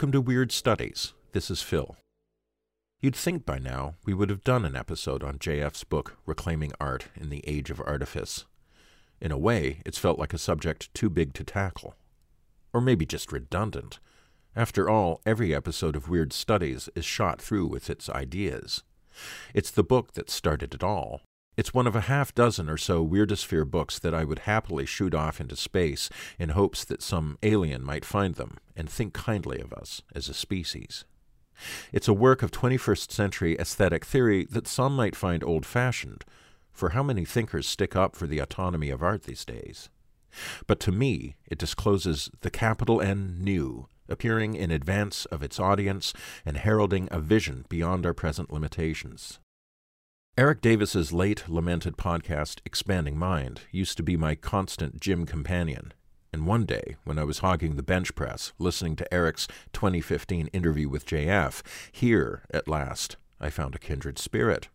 welcome to Weird Studies. This is Phil. You'd think by now we would have done an episode on JF's book, Reclaiming Art in the Age of Artifice. In a way, it's felt like a subject too big to tackle. Or maybe just redundant. After all, every episode of Weird Studies is shot through with its ideas. It's the book that started it all, it's one of a half dozen or so Weirdosphere books that I would happily shoot off into space in hopes that some alien might find them and think kindly of us as a species. It's a work of 21st century aesthetic theory that some might find old fashioned, for how many thinkers stick up for the autonomy of art these days? But to me, it discloses the capital N new, appearing in advance of its audience and heralding a vision beyond our present limitations. Erik Davis's late lamented podcast, Expanding Mind, used to be my constant gym companion. And one day, when I was hogging the bench press, listening to Erik's 2015 interview with JF, here, at last, I found a kindred spirit.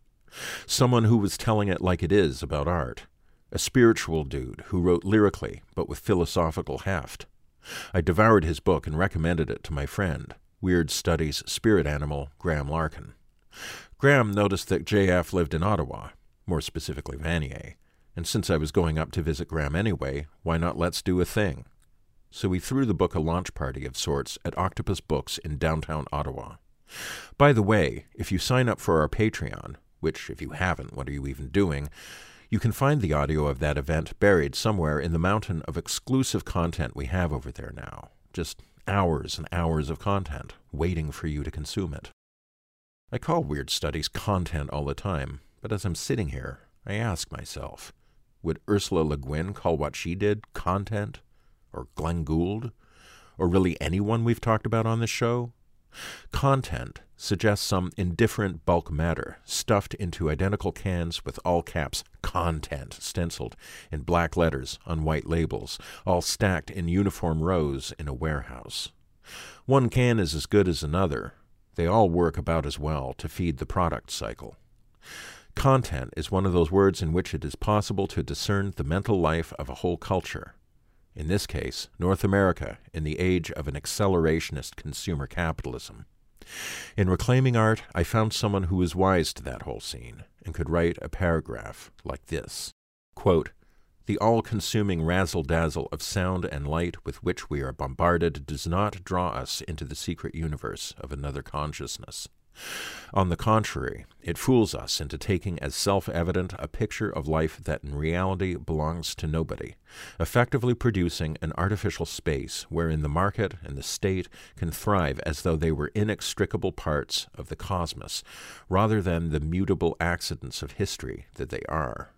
Someone who was telling it like it is about art. A spiritual dude who wrote lyrically, but with philosophical heft. I devoured his book and recommended it to my friend, Weird Studies spirit animal Graham Larkin. Graham noticed that JF lived in Ottawa, more specifically Vanier, and since I was going up to visit Graham anyway, why not let's do a thing? So we threw the book a launch party of sorts at Octopus Books in downtown Ottawa. By the way, if you sign up for our Patreon, which if you haven't, what are you even doing? You can find the audio of that event buried somewhere in the mountain of exclusive content we have over there now. Just hours and hours of content waiting for you to consume it. I call Weird Studies content all the time, but as I'm sitting here, I ask myself would Ursula Le Guin call what she did content? Or Glenn Gould? Or really anyone we've talked about on this show? Content suggests some indifferent bulk matter stuffed into identical cans with all caps content stenciled in black letters on white labels, all stacked in uniform rows in a warehouse. One can is as good as another, they all work about as well to feed the product cycle. Content is one of those words in which it is possible to discern the mental life of a whole culture. In this case, North America in the age of an accelerationist consumer capitalism. In reclaiming art, I found someone who was wise to that whole scene and could write a paragraph like this Quote, the all consuming razzle dazzle of sound and light with which we are bombarded does not draw us into the secret universe of another consciousness. On the contrary, it fools us into taking as self evident a picture of life that in reality belongs to nobody, effectively producing an artificial space wherein the market and the state can thrive as though they were inextricable parts of the cosmos, rather than the mutable accidents of history that they are.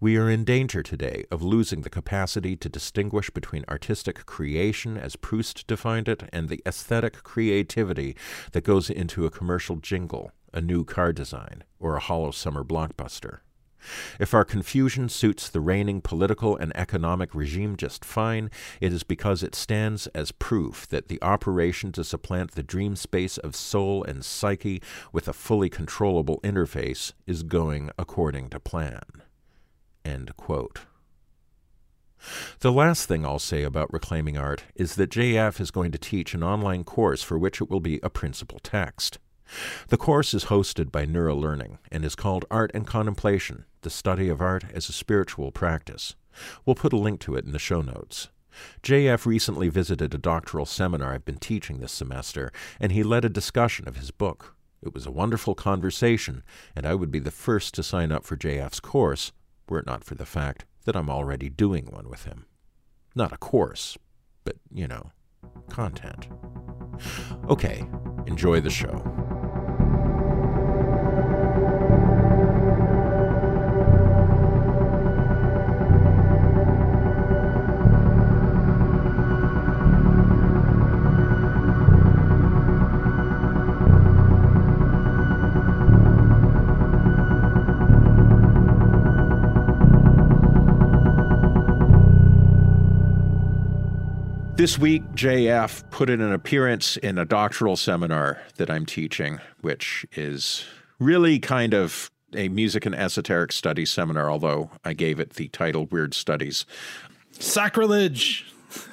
We are in danger today of losing the capacity to distinguish between artistic creation, as Proust defined it, and the aesthetic creativity that goes into a commercial jingle, a new car design, or a hollow summer blockbuster. If our confusion suits the reigning political and economic regime just fine, it is because it stands as proof that the operation to supplant the dream space of soul and psyche with a fully controllable interface is going according to plan. End quote. The last thing I'll say about reclaiming art is that JF is going to teach an online course for which it will be a principal text. The course is hosted by Nura Learning and is called Art and Contemplation The Study of Art as a Spiritual Practice. We'll put a link to it in the show notes. JF recently visited a doctoral seminar I've been teaching this semester, and he led a discussion of his book. It was a wonderful conversation, and I would be the first to sign up for JF's course were it not for the fact that I'm already doing one with him. Not a course, but, you know, content. Okay, enjoy the show. This week, JF put in an appearance in a doctoral seminar that I'm teaching, which is really kind of a music and esoteric studies seminar, although I gave it the title Weird Studies. Sacrilege.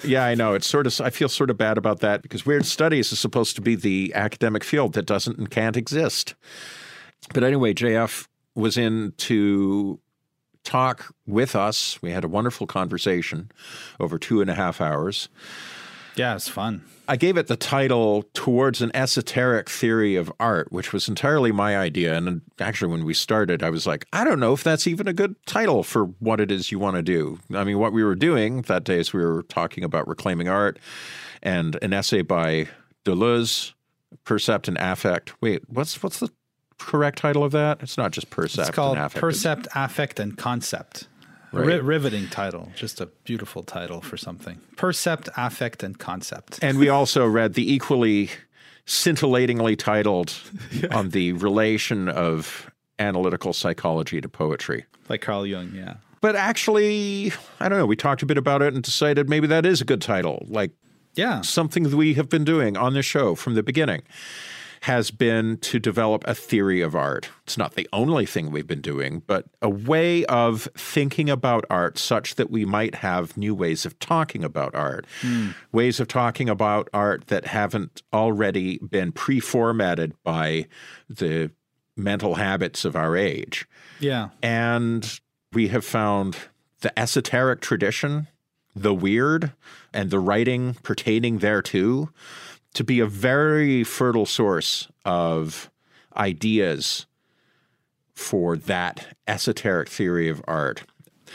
Yeah, I know. It's sort of I feel sort of bad about that because weird studies is supposed to be the academic field that doesn't and can't exist. But anyway, JF was in to talk with us. We had a wonderful conversation over two and a half hours. Yeah, it's fun. I gave it the title Towards an Esoteric Theory of Art, which was entirely my idea. And actually, when we started, I was like, I don't know if that's even a good title for what it is you want to do. I mean, what we were doing that day is we were talking about reclaiming art and an essay by Deleuze, Percept and Affect. Wait, what's what's the correct title of that? It's not just Percept. It's called and affect. Percept, Affect, and Concept. Right. Ri- riveting title. Just a beautiful title for something. Percept, Affect, and Concept. And we also read the equally scintillatingly titled on the relation of analytical psychology to poetry. Like Carl Jung, yeah. But actually, I don't know. We talked a bit about it and decided maybe that is a good title. Like Yeah. something that we have been doing on the show from the beginning has been to develop a theory of art. It's not the only thing we've been doing, but a way of thinking about art such that we might have new ways of talking about art, hmm. ways of talking about art that haven't already been pre formatted by the mental habits of our age. Yeah. And we have found the esoteric tradition, the weird, and the writing pertaining thereto to be a very fertile source of ideas for that esoteric theory of art.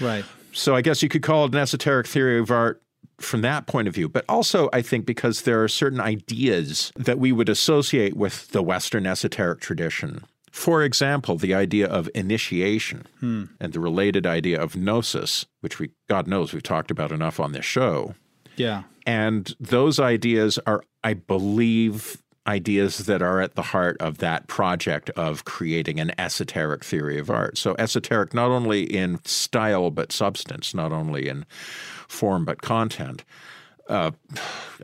Right. So I guess you could call it an esoteric theory of art from that point of view. But also, I think because there are certain ideas that we would associate with the Western esoteric tradition. For example, the idea of initiation hmm. and the related idea of gnosis, which we, God knows, we've talked about enough on this show. Yeah. And those ideas are, I believe, ideas that are at the heart of that project of creating an esoteric theory of art. So, esoteric not only in style but substance, not only in form but content. Uh,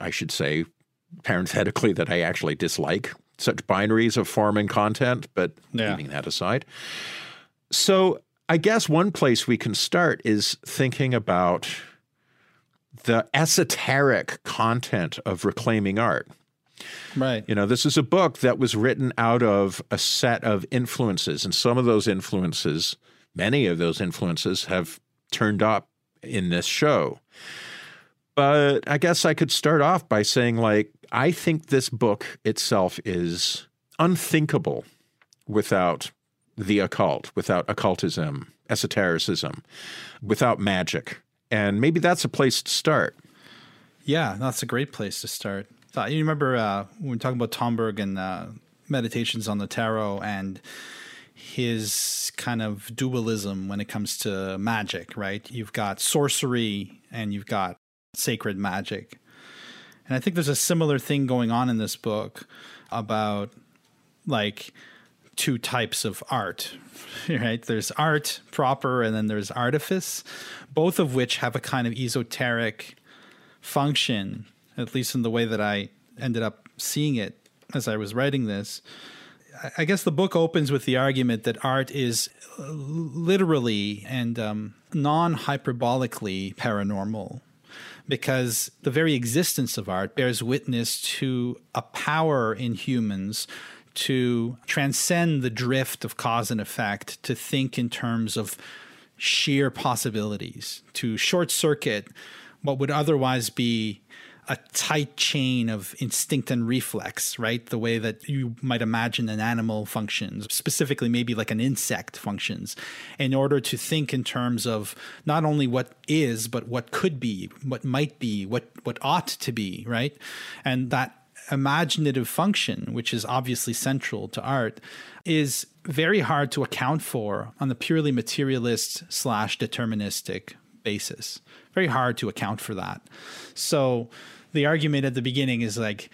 I should say, parenthetically, that I actually dislike such binaries of form and content, but Yeah. leaving that aside. So, I guess one place we can start is thinking about the esoteric content of reclaiming art. Right. You know, this is a book that was written out of a set of influences, and some of those influences, many of those influences, have turned up in this show. But I guess I could start off by saying, like, I think this book itself is unthinkable without the occult, without occultism, esotericism, without magic. And maybe that's a place to start. Yeah, that's a great place to start. You remember uh, when we were talking about Tomberg and uh, meditations on the tarot and his kind of dualism when it comes to magic, right? You've got sorcery and you've got sacred magic. And I think there's a similar thing going on in this book about like two types of art, right? There's art proper and then there's artifice, both of which have a kind of esoteric function, at least in the way that I ended up seeing it as I was writing this. I- guess the book opens with the argument that art is literally and um, non hyperbolically paranormal because the very existence of art bears witness to a power in humans to transcend the drift of cause and effect, to think in terms of sheer possibilities, to short circuit what would otherwise be a tight chain of instinct and reflex, right? The way that you might imagine an animal functions, specifically maybe like an insect functions, in order to think in terms of not only what is, but what could be, what might be, what what ought to be, right? And that imaginative function, which is obviously central to art, is very hard to account for on the purely materialist slash deterministic basis. Very hard to account for that. So the argument at the beginning is like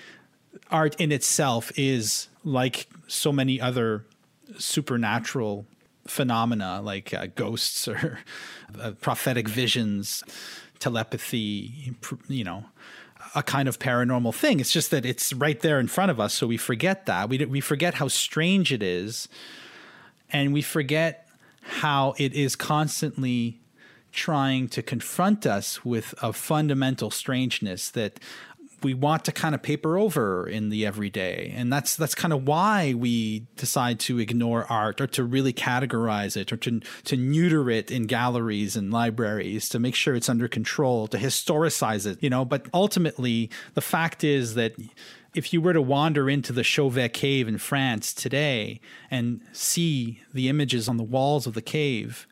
art in itself is like so many other supernatural phenomena like uh, ghosts or uh, prophetic visions, telepathy, you know, a kind of paranormal thing. It's just that it's right there in front of us, so we forget that. We we forget how strange it is, and we forget how it is constantly trying to confront us with a fundamental strangeness that we want to kind of paper over in the everyday. And that's that's kind of why we decide to ignore art or to really categorize it or to to neuter it in galleries and libraries to make sure it's under control to historicize it you know? But ultimately the fact is that if you were to wander into the Chauvet cave in France today and see the images on the walls of the cave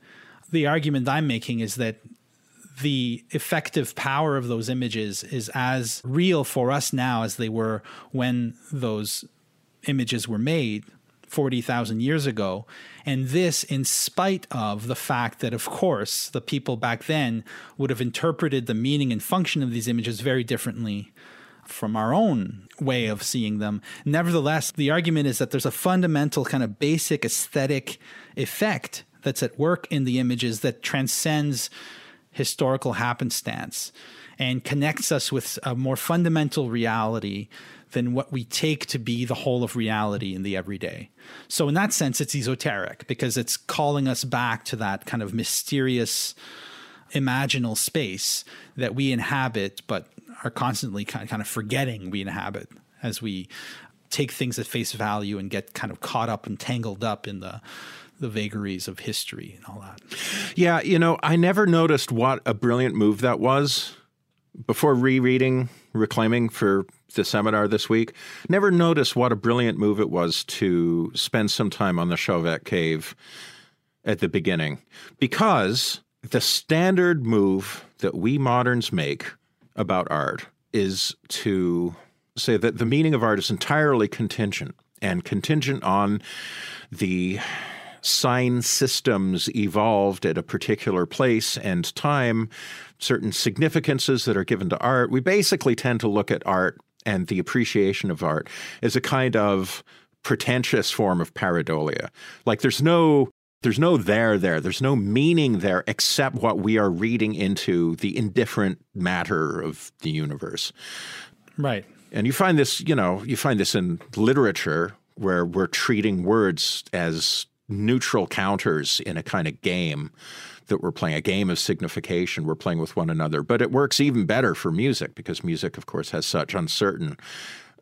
the argument I'm making is that the effective power of those images is as real for us now as they were when those images were made 40,000 years ago. And this, in spite of the fact that, of course, the people back then would have interpreted the meaning and function of these images very differently from our own way of seeing them. Nevertheless, the argument is that there's a fundamental kind of basic aesthetic effect that's at work in the images that transcends historical happenstance and connects us with a more fundamental reality than what we take to be the whole of reality in the everyday. So, in that sense, it's esoteric because it's calling us back to that kind of mysterious imaginal space that we inhabit, but are constantly kind of forgetting we inhabit as we take things at face value and get kind of caught up and tangled up in the the vagaries of history and all that. Yeah, you know, I never noticed what a brilliant move that was before rereading Reclaiming for the seminar this week. Never noticed what a brilliant move it was to spend some time on the Chauvet cave at the beginning because the standard move that we moderns make about art is to say that the meaning of art is entirely contingent and contingent on the sign systems evolved at a particular place and time, certain significances that are given to art. We basically tend to look at art and the appreciation of art as a kind of pretentious form of pareidolia. Like there's no there's no there there. There's no meaning there except what we are reading into the indifferent matter of the universe. Right. And you find this, you know, you find this in literature where we're treating words as neutral counters in a kind of game that we're playing, a game of signification we're playing with one another. But it works even better for music because music, of course, has such uncertain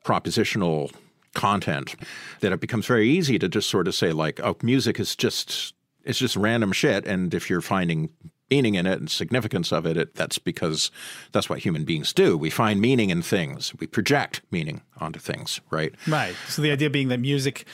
propositional content that it becomes very easy to just sort of say like, oh, music is just it's just random shit, and if you're finding meaning in it and significance of it, it, that's because that's what human beings do. We find meaning in things. We project meaning onto things, right? Right. So the idea being that music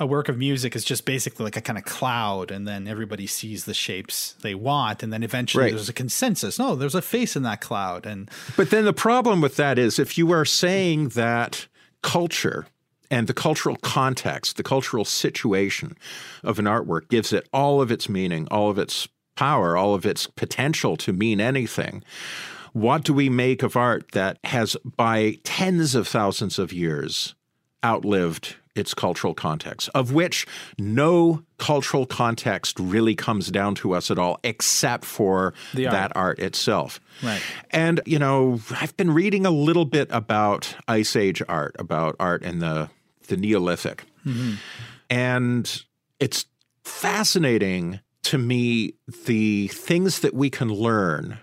a work of music is just basically like a kind of cloud and then everybody sees the shapes they want and then eventually right. there's a consensus no there's a face in that cloud and but then the problem with that is if you are saying that culture and the cultural context the cultural situation of an artwork gives it all of its meaning all of its power all of its potential to mean anything what do we make of art that has by tens of thousands of years outlived its cultural context, of which no cultural context really comes down to us at all, except for art. that art itself. Right. And, you know, I've been reading a little bit about Ice Age art, about art in the, the Neolithic. Mm-hmm. And it's fascinating to me the things that we can learn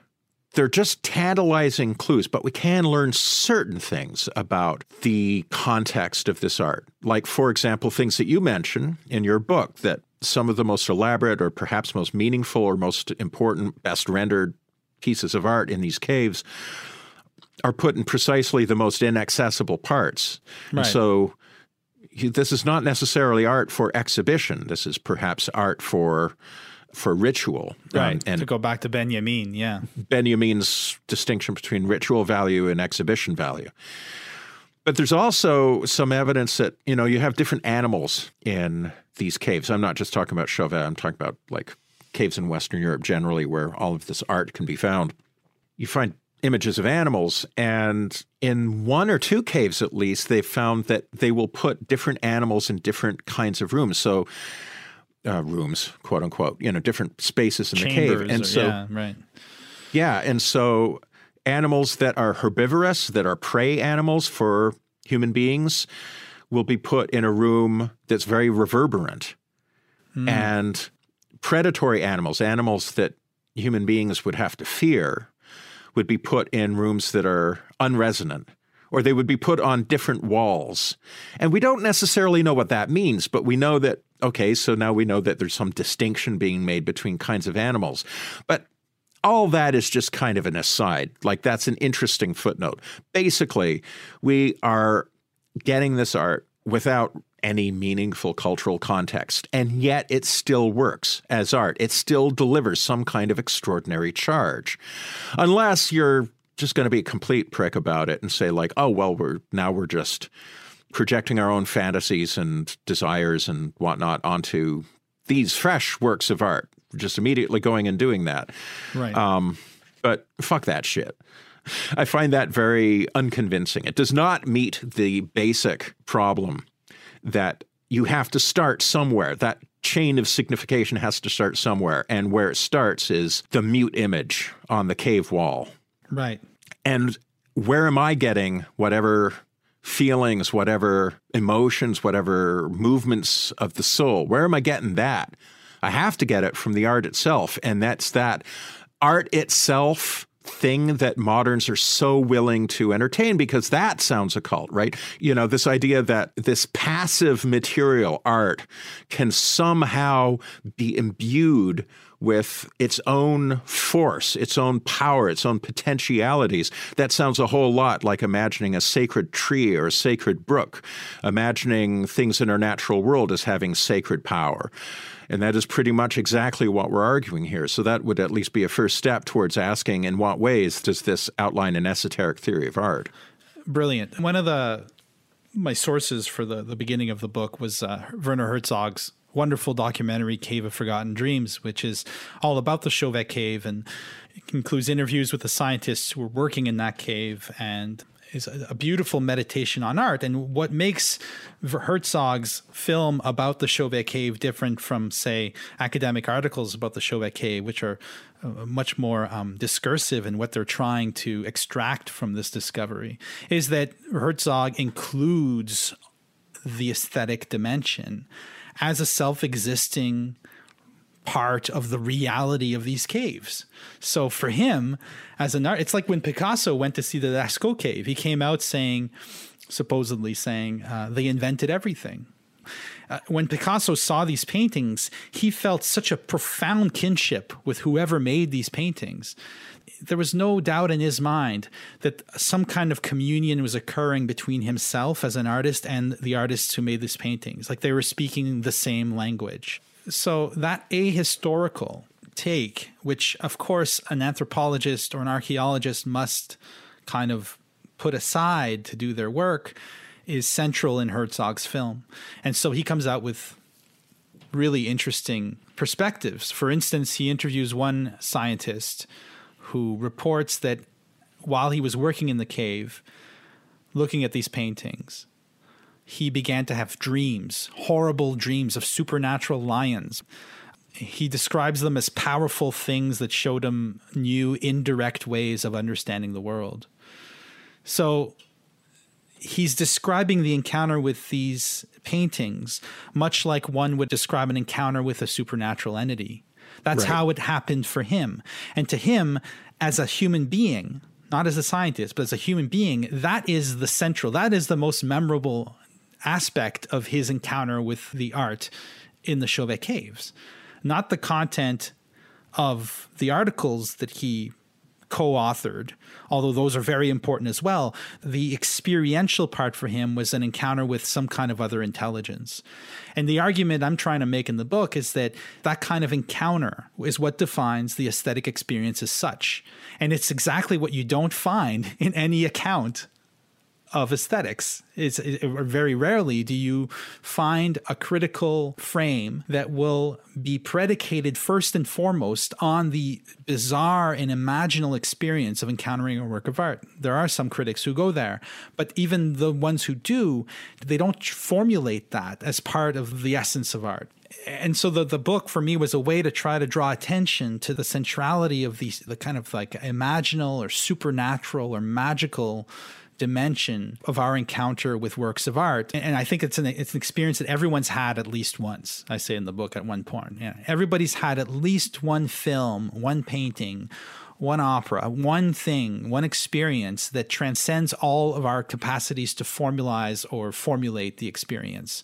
they're just tantalizing clues, but we can learn certain things about the context of this art. Like, for example, things that you mention in your book that some of the most elaborate or perhaps most meaningful or most important, best rendered pieces of art in these caves are put in precisely the most inaccessible parts. Right. And so this is not necessarily art for exhibition. This is perhaps art for for ritual. Um, right. Um, and to go back to Benjamin, yeah. Benjamin's distinction between ritual value and exhibition value. But there's also some evidence that, you know, you have different animals in these caves. I'm not just talking about Chauvet, I'm talking about like caves in Western Europe generally where all of this art can be found. You find images of animals, and in one or two caves at least, they've found that they will put different animals in different kinds of rooms. So uh, rooms, quote unquote, you know, different spaces in Chambers the cave. And or, so, yeah, right. Yeah. And so animals that are herbivorous, that are prey animals for human beings, will be put in a room that's very reverberant. Mm. And predatory animals, animals that human beings would have to fear, would be put in rooms that are unresonant or they would be put on different walls. And we don't necessarily know what that means, but we know that, okay, so now we know that there's some distinction being made between kinds of animals. But all that is just kind of an aside. Like, that's an interesting footnote. Basically, we are getting this art without any meaningful cultural context. And yet it still works as art. It still delivers some kind of extraordinary charge. Unless you're just going to be a complete prick about it and say, like, oh, well, we're now we're just projecting our own fantasies and desires and whatnot onto these fresh works of art. Just immediately going and doing that. Right. Um, but fuck that shit. I find that very unconvincing. It does not meet the basic problem that you have to start somewhere. That chain of signification has to start somewhere. And where it starts is the mute image on the cave wall. Right. And where am I getting whatever feelings, whatever emotions, whatever movements of the soul? Where am I getting that? I have to get it from the art itself. And that's that art itself thing that moderns are so willing to entertain because that sounds occult, right? You know, this idea that this passive material art can somehow be imbued with its own force, its own power, its own potentialities. That sounds a whole lot like imagining a sacred tree or a sacred brook, imagining things in our natural world as having sacred power. And that is pretty much exactly what we're arguing here. So that would at least be a first step towards asking in what ways does this outline an esoteric theory of art? Brilliant. One of the my sources for the, the beginning of the book was uh, Werner Herzog's wonderful documentary Cave of Forgotten Dreams, which is all about the Chauvet Cave and includes interviews with the scientists who were working in that cave and is a, beautiful meditation on art. And what makes Herzog's film about the Chauvet Cave different from, say, academic articles about the Chauvet Cave, which are uh, much more um, discursive in what they're trying to extract from this discovery, is that Herzog includes the aesthetic dimension as a self existing part of the reality of these caves. So for him, as an art, it's like when Picasso went to see the Lascaux cave. He came out saying, supposedly saying, uh, they invented everything. Uh, when Picasso saw these paintings, he felt such a profound kinship with whoever made these paintings. There was no doubt in his mind that some kind of communion was occurring between himself as an artist and the artists who made these paintings. Like they were speaking the same language. So that ahistorical take, which of course an anthropologist or an archaeologist must kind of put aside to do their work, is central in Herzog's film. And so he comes out with really interesting perspectives. For instance, he interviews one scientist who reports that while he was working in the cave, looking at these paintings, he began to have dreams, horrible dreams of supernatural lions. He describes them as powerful things that showed him new, indirect ways of understanding the world. So he's describing the encounter with these paintings much like one would describe an encounter with a supernatural entity. That's right. how it happened for him. And to him, as a human being, not as a scientist, but as a human being, that is the central, that is the most memorable aspect of his encounter with the art in the Chauvet Caves, not the content of the articles that he co authored, although those are very important as well. The experiential part for him was an encounter with some kind of other intelligence. And the argument I'm trying to make in the book is that that kind of encounter is what defines the aesthetic experience as such. And it's exactly what you don't find in any account of aesthetics. It's it, very rarely do you find a critical frame that will be predicated first and foremost on the bizarre and imaginal experience of encountering a work of art. There are some critics who go there, but even the ones who do, they don't formulate that as part of the essence of art. and so the the book for me was a way to try to draw attention to the centrality of these the kind of like imaginal or supernatural or magical dimension of our encounter with works of art. And I think it's an it's an experience that everyone's had at least once. I say in the book at one point. Yeah. Everybody's had at least one film, one painting, one opera, one thing, one experience that transcends all of our capacities to formalize or formulate the experience.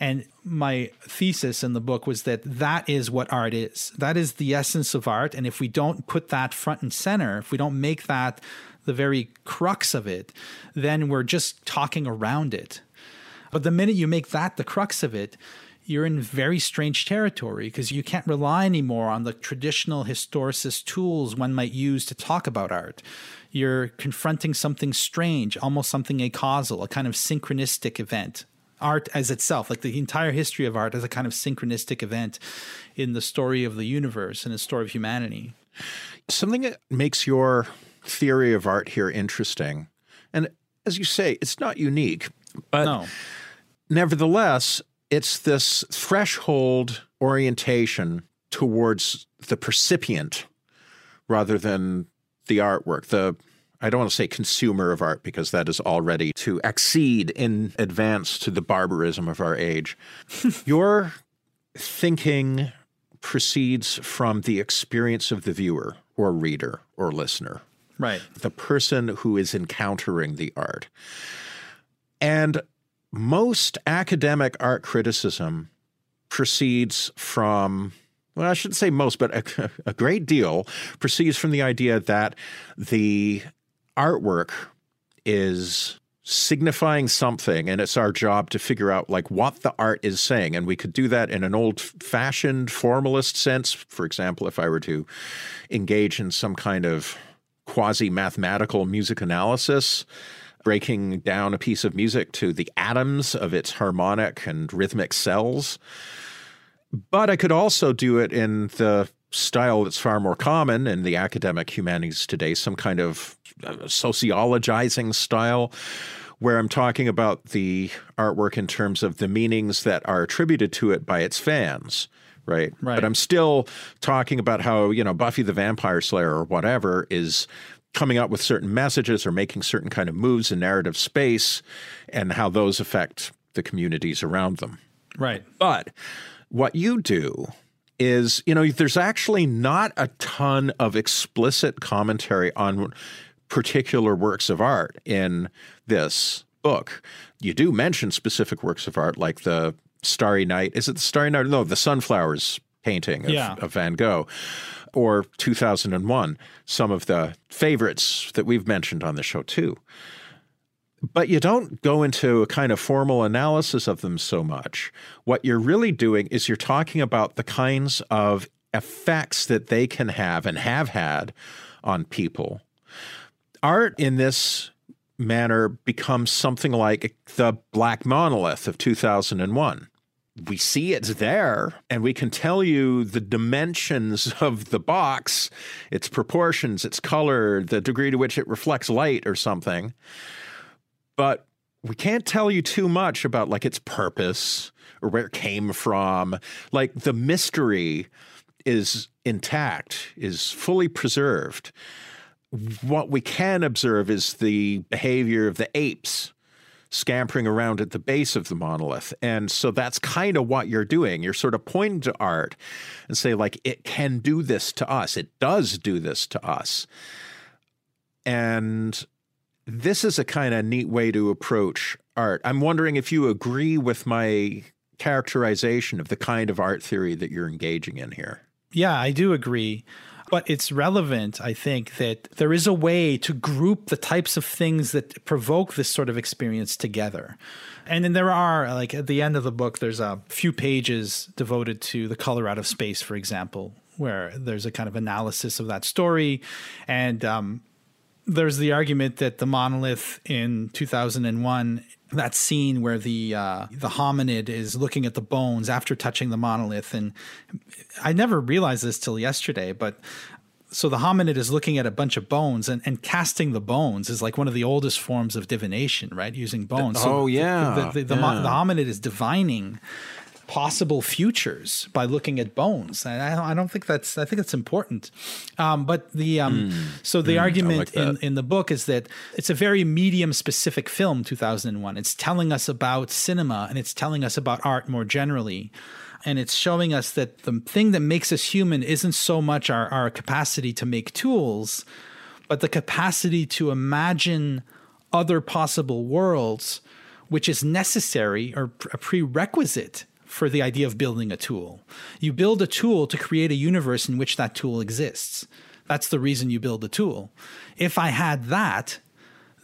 And my thesis in the book was that that is what art is. That is the essence of art. And if we don't put that front and center, if we don't make that the very crux of it, then we're just talking around it. But the minute you make that the crux of it, you're in very strange territory because you can't rely anymore on the traditional historicist tools one might use to talk about art. You're confronting something strange, almost something acausal, a kind of synchronistic event. Art as itself, like the entire history of art, as a kind of synchronistic event in the story of the universe and the story of humanity. Something that makes your theory of art here interesting, and as you say, it's not unique, but no. nevertheless, it's this threshold orientation towards the percipient rather than the artwork, the I don't want to say consumer of art because that is already to accede in advance to the barbarism of our age. Your thinking proceeds from the experience of the viewer or reader or listener. Right. The person who is encountering the art. And most academic art criticism proceeds from well, I shouldn't say most, but a, a, great deal proceeds from the idea that the artwork is signifying something and it's our job to figure out like what the art is saying and we could do that in an old fashioned formalist sense for example if i were to engage in some kind of quasi mathematical music analysis breaking down a piece of music to the atoms of its harmonic and rhythmic cells. But I could also do it in the style that's far more common in the academic humanities today, some kind of uh, sociologizing style, where I'm talking about the artwork in terms of the meanings that are attributed to it by its fans. Right? right. But I'm still talking about how, you know, Buffy the Vampire Slayer or whatever is coming up with certain messages or making certain kind of moves in narrative space and how those affect the communities around them. Right. But what you do is, you know, there's actually not a ton of explicit commentary on particular works of art in this book. You do mention specific works of art like the Starry Night. Is it the Starry Night? No, the Sunflowers painting of, yeah. of Van Gogh or 2001, some of the favorites that we've mentioned on the show too. But you don't go into a kind of formal analysis of them so much. What you're really doing is you're talking about the kinds of effects that they can have and have had on people. Art in this manner becomes something like the Black Monolith of 2001 we see it's there and we can tell you the dimensions of the box, its proportions, its color, the degree to which it reflects light or something. But we can't tell you too much about like its purpose or where it came from. Like the mystery is intact, is fully preserved. What we can observe is the behavior of the apes scampering around at the base of the monolith. And so that's kind of what you're doing. You're sort of pointing to art and say, like, it can do this to us. It does do this to us. And this is a kind of neat way to approach art. I'm wondering if you agree with my characterization of the kind of art theory that you're engaging in here. Yeah, I do agree. But it's relevant, I think, that there is a way to group the types of things that provoke this sort of experience together. And then there are, like at the end of the book, there's a few pages devoted to the color out of space, for example, where there's a kind of analysis of that story. And um, there's the argument that the monolith in 2001 that scene where the uh, the hominid is looking at the bones after touching the monolith, and I never realized this till yesterday, but so the hominid is looking at a bunch of bones and, and casting the bones is like one of the oldest forms of divination, right? Using bones. So oh yeah, the, the, the, yeah. the hominid is divining possible futures by looking at bones. And I don't, I don't think that's I think that's important. Um, but the um, mm. so the mm, argument like in in the book is that it's a very medium specific film. 2001. It's telling us about cinema and it's telling us about art more generally. And it's showing us that the thing that makes us human isn't so much our, our capacity to make tools, but the capacity to imagine other possible worlds, which is necessary or a prerequisite for the idea of building a tool. You build a tool to create a universe in which that tool exists. That's the reason you build a tool. If I had that,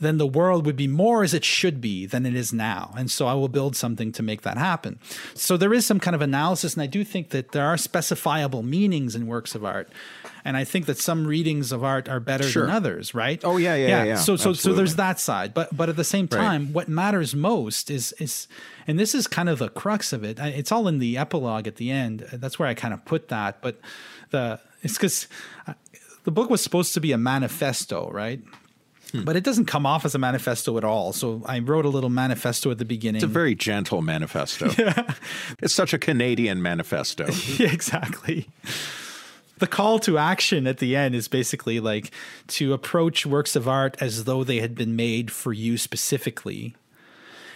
then the world would be more as it should be than it is now. And so I will build something to make that happen. So there is some kind of analysis, and I do think that there are specifiable meanings in works of art. And I think that some readings of art are better sure. than others, right? Oh yeah, yeah, yeah. yeah so so so there's that side. But but at the same time, right. what matters most is is and this is kind of the crux of it. It's all in the epilogue at the end. That's where I kind of put that. But the it's because uh, the book was supposed to be a manifesto, right? Hmm. But it doesn't come off as a manifesto at all. So I wrote a little manifesto at the beginning. It's a very gentle manifesto. yeah. It's such a Canadian manifesto. yeah, exactly. The call to action at the end is basically like to approach works of art as though they had been made for you specifically.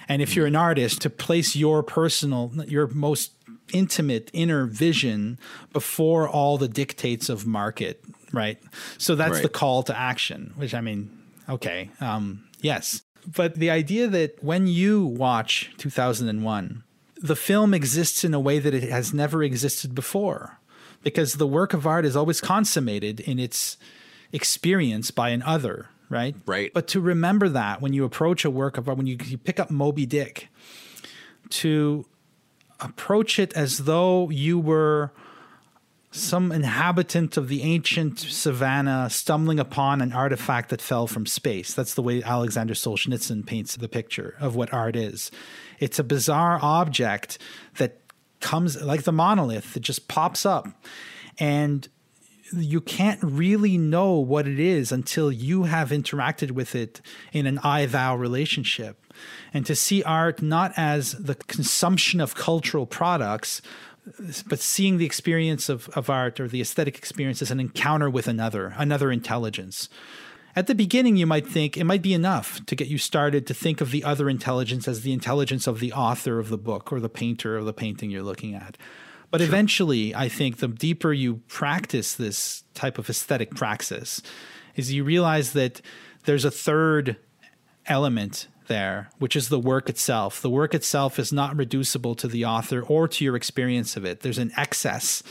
And if you're an artist, to place your personal, your most intimate inner vision before all the dictates of market, right? So that's right. the call to action, which I mean, Okay. Um, yes. But the idea that when you watch 2001, the film exists in a way that it has never existed before, because the work of art is always consummated in its experience by an other, right? Right. But to remember that when you approach a work of art, when you, you pick up Moby Dick, to approach it as though you were some inhabitant of the ancient savannah stumbling upon an artifact that fell from space. That's the way Alexander Solzhenitsyn paints the picture of what art is. It's a bizarre object that comes like the monolith, it just pops up. And you can't really know what it is until you have interacted with it in an I thou relationship. And to see art not as the consumption of cultural products, but seeing the experience of, of art or the aesthetic experience as an encounter with another, another intelligence. At the beginning, you might think it might be enough to get you started to think of the other intelligence as the intelligence of the author of the book or the painter of the painting you're looking at. But sure. eventually, I think the deeper you practice this type of aesthetic praxis, is you realize that there's a third element there, which is the work itself. The work itself is not reducible to the author or to your experience of it. There's an excess.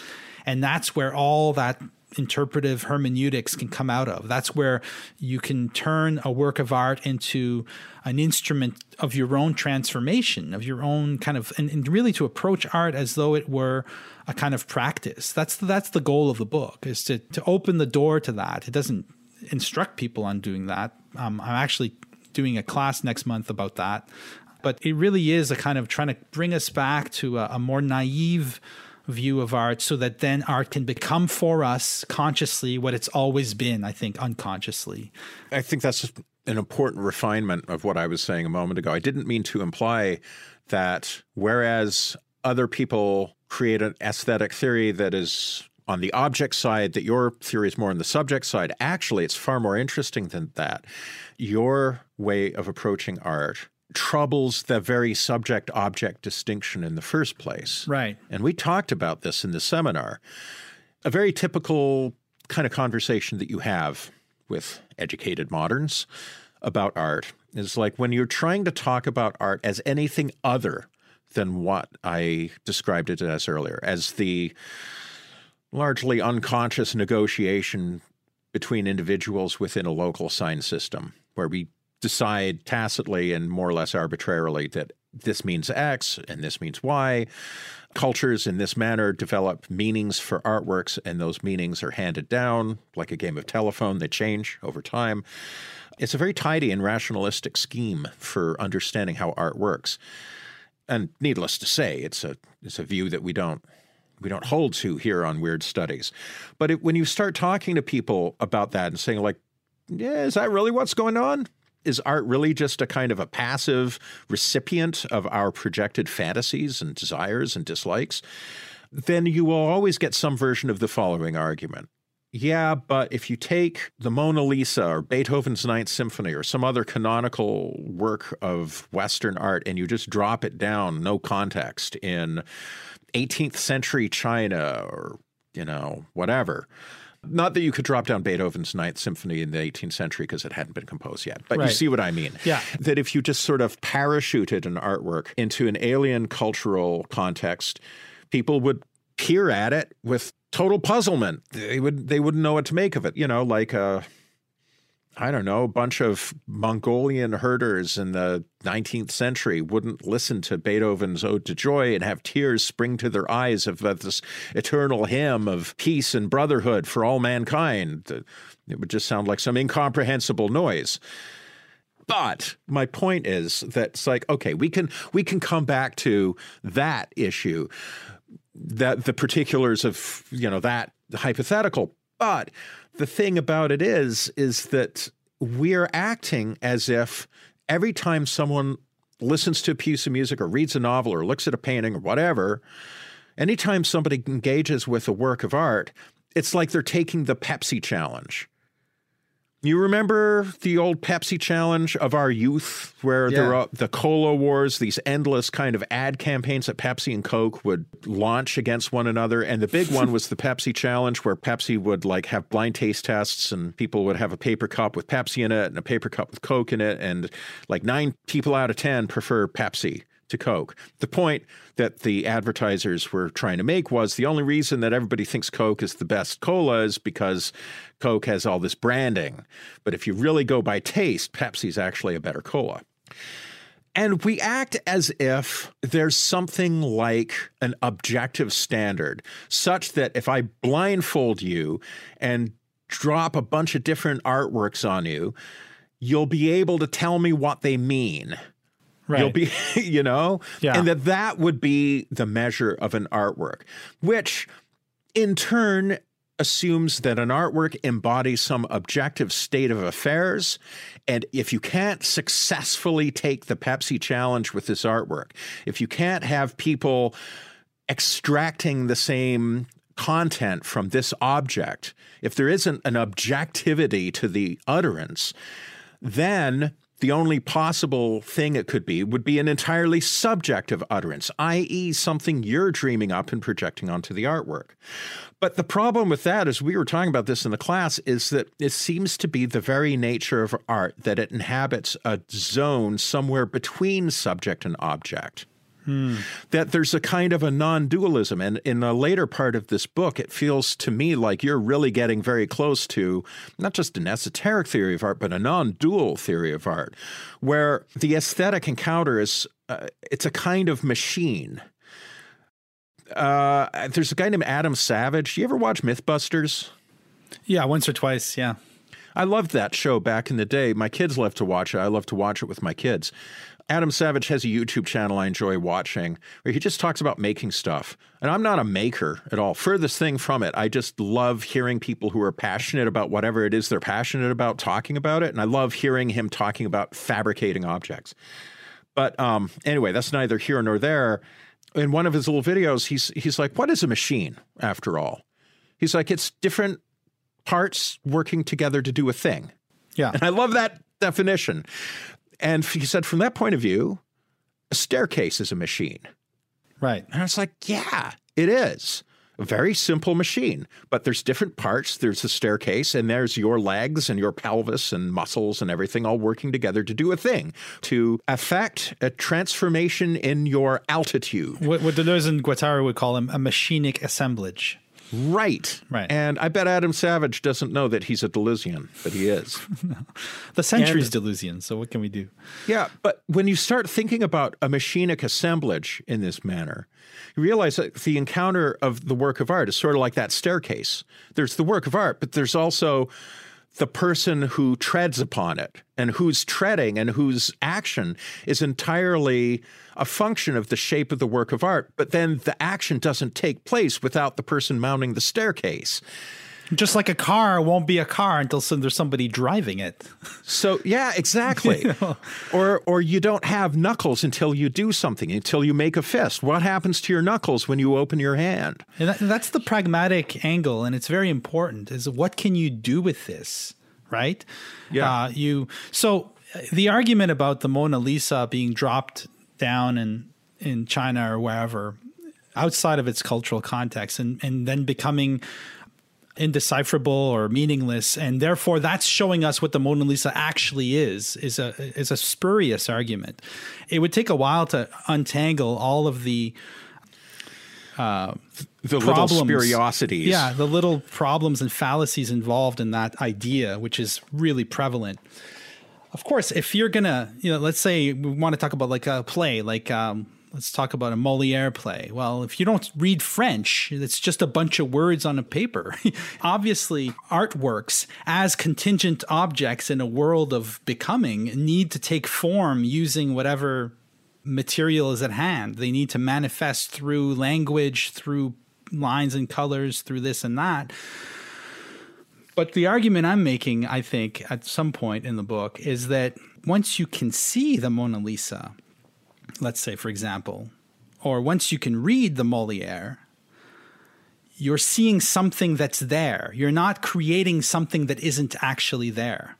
And that's where all that interpretive hermeneutics can come out of. That's where you can turn a work of art into an instrument of your own transformation, of your own kind of, and, and, really to approach art as though it were a kind of practice. That's the, that's the goal of the book is to to open the door to that. It doesn't instruct people on doing that. Um, I'm actually doing a class next month about that. But it really is a kind of trying to bring us back to a, a more naive view of art so that then art can become for us consciously what it's always been, I think, unconsciously. I think that's an important refinement of what I was saying a moment ago. I didn't mean to imply that whereas other people create an aesthetic theory that is on the object side, that your theory is more on the subject side. Actually, it's far more interesting than that. Your way of approaching art troubles the very subject object distinction in the first place. Right. And we talked about this in the seminar. A very typical kind of conversation that you have with educated moderns about art is like when you're trying to talk about art as anything other than what I described it as earlier, as the largely unconscious negotiation between individuals within a local sign system where we decide tacitly and more or less arbitrarily that this means X and this means Y. Cultures in this manner develop meanings for artworks, and those meanings are handed down like a game of telephone. They change over time. It's a very tidy and rationalistic scheme for understanding how art works. And needless to say, it's a it's a view that we don't we don't hold to here on Weird Studies. But it, when you start talking to people about that and saying like, "Yeah, is that really what's going on?" is art really just a kind of a passive recipient of our projected fantasies and desires and dislikes? Then you will always get some version of the following argument. Yeah, but if you take the Mona Lisa or Beethoven's Ninth Symphony or some other canonical work of Western art and you just drop it down, no context, in 18th century China or, you know, whatever. Not that you could drop down Beethoven's Ninth Symphony in the 18th century because it hadn't been composed yet, but Right. you see what I mean. Yeah. That if you just sort of parachuted an artwork into an alien cultural context, people would peer at it with total puzzlement. They would they wouldn't know what to make of it. You know, like a I don't know, a bunch of Mongolian herders in the 19th century wouldn't listen to Beethoven's Ode to Joy and have tears spring to their eyes of this eternal hymn of peace and brotherhood for all mankind. It would just sound like some incomprehensible noise. But my point is that it's like, okay, we can we can come back to that issue, that the particulars of you know that hypothetical. But the thing about it is, is that we're acting as if every time someone listens to a piece of music or reads a novel or looks at a painting or whatever, anytime somebody engages with a work of art, it's like they're taking the Pepsi challenge. You remember the old Pepsi challenge of our youth, where there Yeah. were the cola wars, these endless kind of ad campaigns that Pepsi and Coke would launch against one another. And the big one was the Pepsi challenge, where Pepsi would like have blind taste tests, and people would have a paper cup with Pepsi in it and a paper cup with Coke in it, and like nine people out of ten prefer Pepsi to Coke. The point that the advertisers were trying to make was the only reason that everybody thinks Coke is the best cola is because Coke has all this branding. But if you really go by taste, Pepsi's actually a better cola. And we act as if there's something like an objective standard, such that if I blindfold you and drop a bunch of different artworks on you, you'll be able to tell me what they mean. Right. You'll be, you know, Yeah. and that that would be the measure of an artwork, which in turn assumes that an artwork embodies some objective state of affairs. And if you can't successfully take the Pepsi challenge with this artwork, if you can't have people extracting the same content from this object, if there isn't an objectivity to the utterance, then the only possible thing it could be would be an entirely subjective utterance, i.e., something you're dreaming up and projecting onto the artwork. But the problem with that, as we were talking about this in the class, is that it seems to be the very nature of art that it inhabits a zone somewhere between subject and object that there's a kind of a non-dualism and in the later part of this book it feels to me like you're really getting very close to not just an esoteric theory of art but a non-dual theory of art where the aesthetic encounter is uh, it's a kind of machine uh, there's a guy named Adam Savage. Do You ever watch Mythbusters? Yeah, once or twice. Yeah. I loved that show back in the day. My kids love to watch it. I love to watch it with my kids. Adam Savage has a YouTube channel I enjoy watching where he just talks about making stuff. And I'm not a maker at all. Furthest thing from it. I just love hearing people who are passionate about whatever it is they're passionate about talking about it. And I love hearing him talking about fabricating objects. But um, anyway, that's neither here nor there. In one of his little videos, he's he's like, "What is a machine after all?" He's like, "It's different parts working together to do a thing." Yeah. And I love that definition. And he said, from that point of view, a staircase is a machine. Right. And I was like, yeah, it is. A very simple machine, but there's different parts. There's the staircase, and there's your legs and your pelvis and muscles and everything all working together to do a thing, to affect a transformation in your altitude. What, what Deleuze and Guattari would call him a machinic assemblage. Right. Right. And I bet Adam Savage doesn't know that he's a Deleuzian, but he is. The century's Deleuzian. So what can we do? Yeah, but when you start thinking about a machinic assemblage in this manner, you realize that the encounter of the work of art is sort of like that staircase. There's the work of art, but there's also the person who treads upon it and whose treading and whose action is entirely a function of the shape of the work of art. But then the action doesn't take place without the person mounting the staircase. Just like a car won't be a car until some, there's somebody driving it. So yeah, exactly. you know? Or or you don't have knuckles until you do something, until you make a fist. What happens to your knuckles when you open your hand? And, that, that's the pragmatic angle, and it's very important. Is what can you do with this, right? Yeah. Uh, you so the argument about the Mona Lisa being dropped down in in China or wherever outside of its cultural context and, and then becoming indecipherable or meaningless and therefore that's showing us what the Mona Lisa actually is is a is a spurious argument. It would take a while to untangle all of the uh, the problems, little spuriosities. Yeah, the little problems and fallacies involved in that idea, which is really prevalent. Of course, if you're gonna, you know, let's say we want to talk about like a play, like um, let's talk about a Moliere play. Well, if you don't read French, it's just a bunch of words on a paper. Obviously, artworks as contingent objects in a world of becoming need to take form using whatever material is at hand. They need to manifest through language, through lines and colors, through this and that. But the argument I'm making, I think, at some point in the book, is that once you can see the Mona Lisa, let's say, for example, or once you can read the Moliere, you're seeing something that's there. You're not creating something that isn't actually there.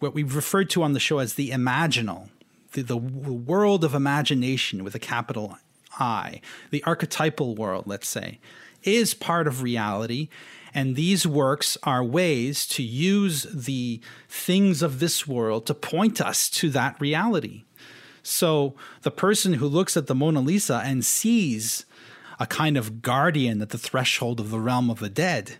What we've referred to on the show as the imaginal, the, the world of imagination with a capital I, the archetypal world, let's say, is part of reality. And these works are ways to use the things of this world to point us to that reality. So the person who looks at the Mona Lisa and sees a kind of guardian at the threshold of the realm of the dead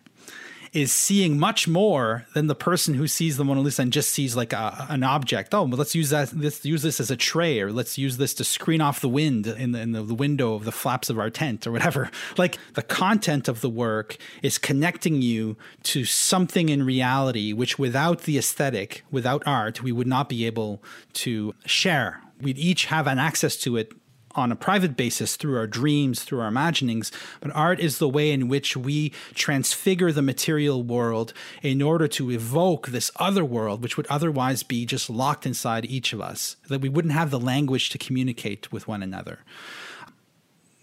is seeing much more than the person who sees the Mona Lisa and just sees like a, an object. Oh, but let's use that. Let's use this as a tray, or let's use this to screen off the wind in the, in the, the window of the flaps of our tent, or whatever. Like the content of the work is connecting you to something in reality, which without the aesthetic, without art, we would not be able to share we'd each have an access to it on a private basis through our dreams, through our imaginings, but art is the way in which we transfigure the material world in order to evoke this other world, which would otherwise be just locked inside each of us, that we wouldn't have the language to communicate with one another.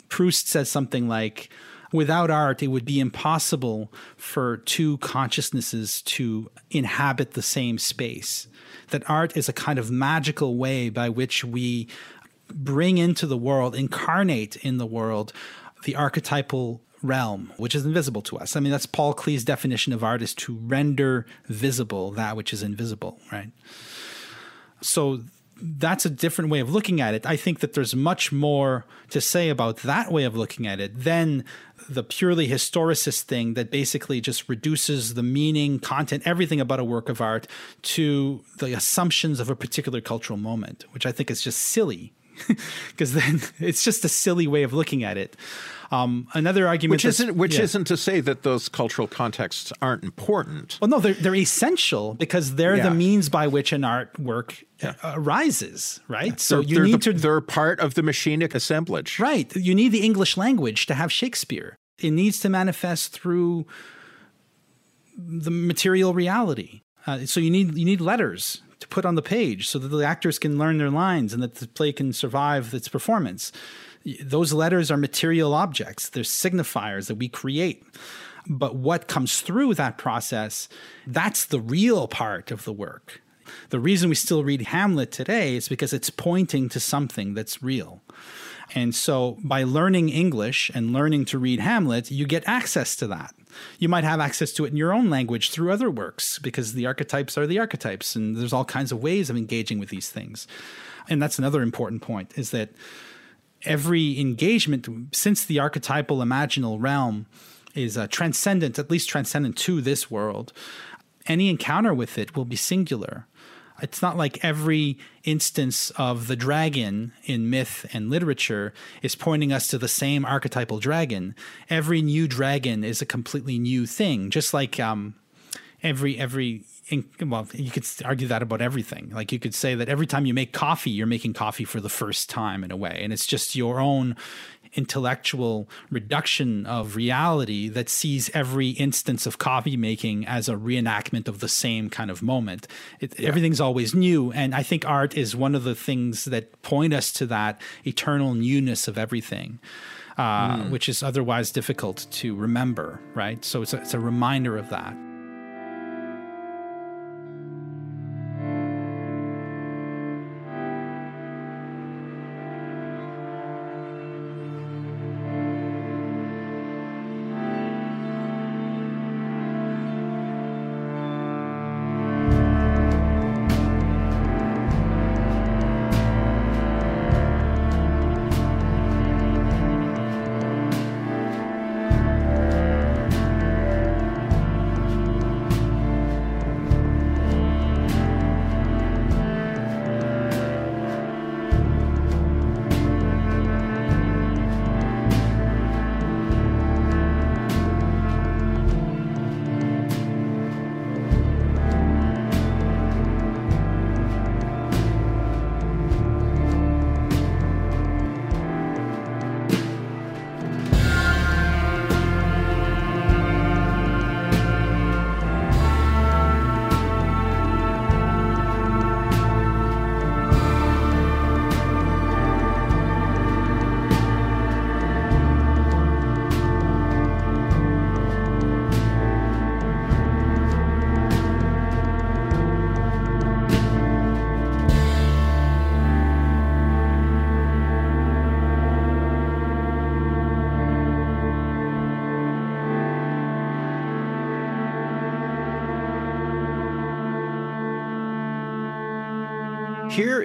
Proust says something like, Without art, it would be impossible for two consciousnesses to inhabit the same space that art is a kind of magical way by which we bring into the world, incarnate in the world, the archetypal realm, which is invisible to us. I mean, that's Paul Klee's definition of art is to render visible that which is invisible, right? So that's a different way of looking at it. I think that there's much more to say about that way of looking at it than the purely historicist thing that basically just reduces the meaning, content, everything about a work of art to the assumptions of a particular cultural moment, which I think is just silly because then it's just a silly way of looking at it. Um, another argument, which isn't which yeah. isn't to say that those cultural contexts aren't important. Well, no, they're they're essential because they're yeah. the means by which an artwork yeah. arises, right? So they're, you they're need the, to they're part of the machinic assemblage, right? You need the English language to have Shakespeare. It needs to manifest through the material reality. Uh, so you need you need letters to put on the page so that the actors can learn their lines and that the play can survive its performance those letters are material objects, they're signifiers that we create. But what comes through that process, that's the real part of the work. The reason we still read Hamlet today is because it's pointing to something that's real. And so by learning English and learning to read Hamlet, you get access to that. You might have access to it in your own language through other works because the archetypes are the archetypes and there's all kinds of ways of engaging with these things. And that's another important point is that every engagement since the archetypal imaginal realm is uh, transcendent, at least transcendent to this world, any encounter with it will be singular. It's not like every instance of the dragon in myth and literature is pointing us to the same archetypal dragon. Every new dragon is a completely new thing, just like um, every every well you could argue that about everything like you could say that every time you make coffee you're making coffee for the first time in a way and it's just your own intellectual reduction of reality that sees every instance of coffee making as a reenactment of the same kind of moment. It, yeah. Everything's always new. And I think art is one of the things that point us to that eternal newness of everything. Uh, mm. Which is otherwise difficult to remember, right? So it's a, it's a reminder of that.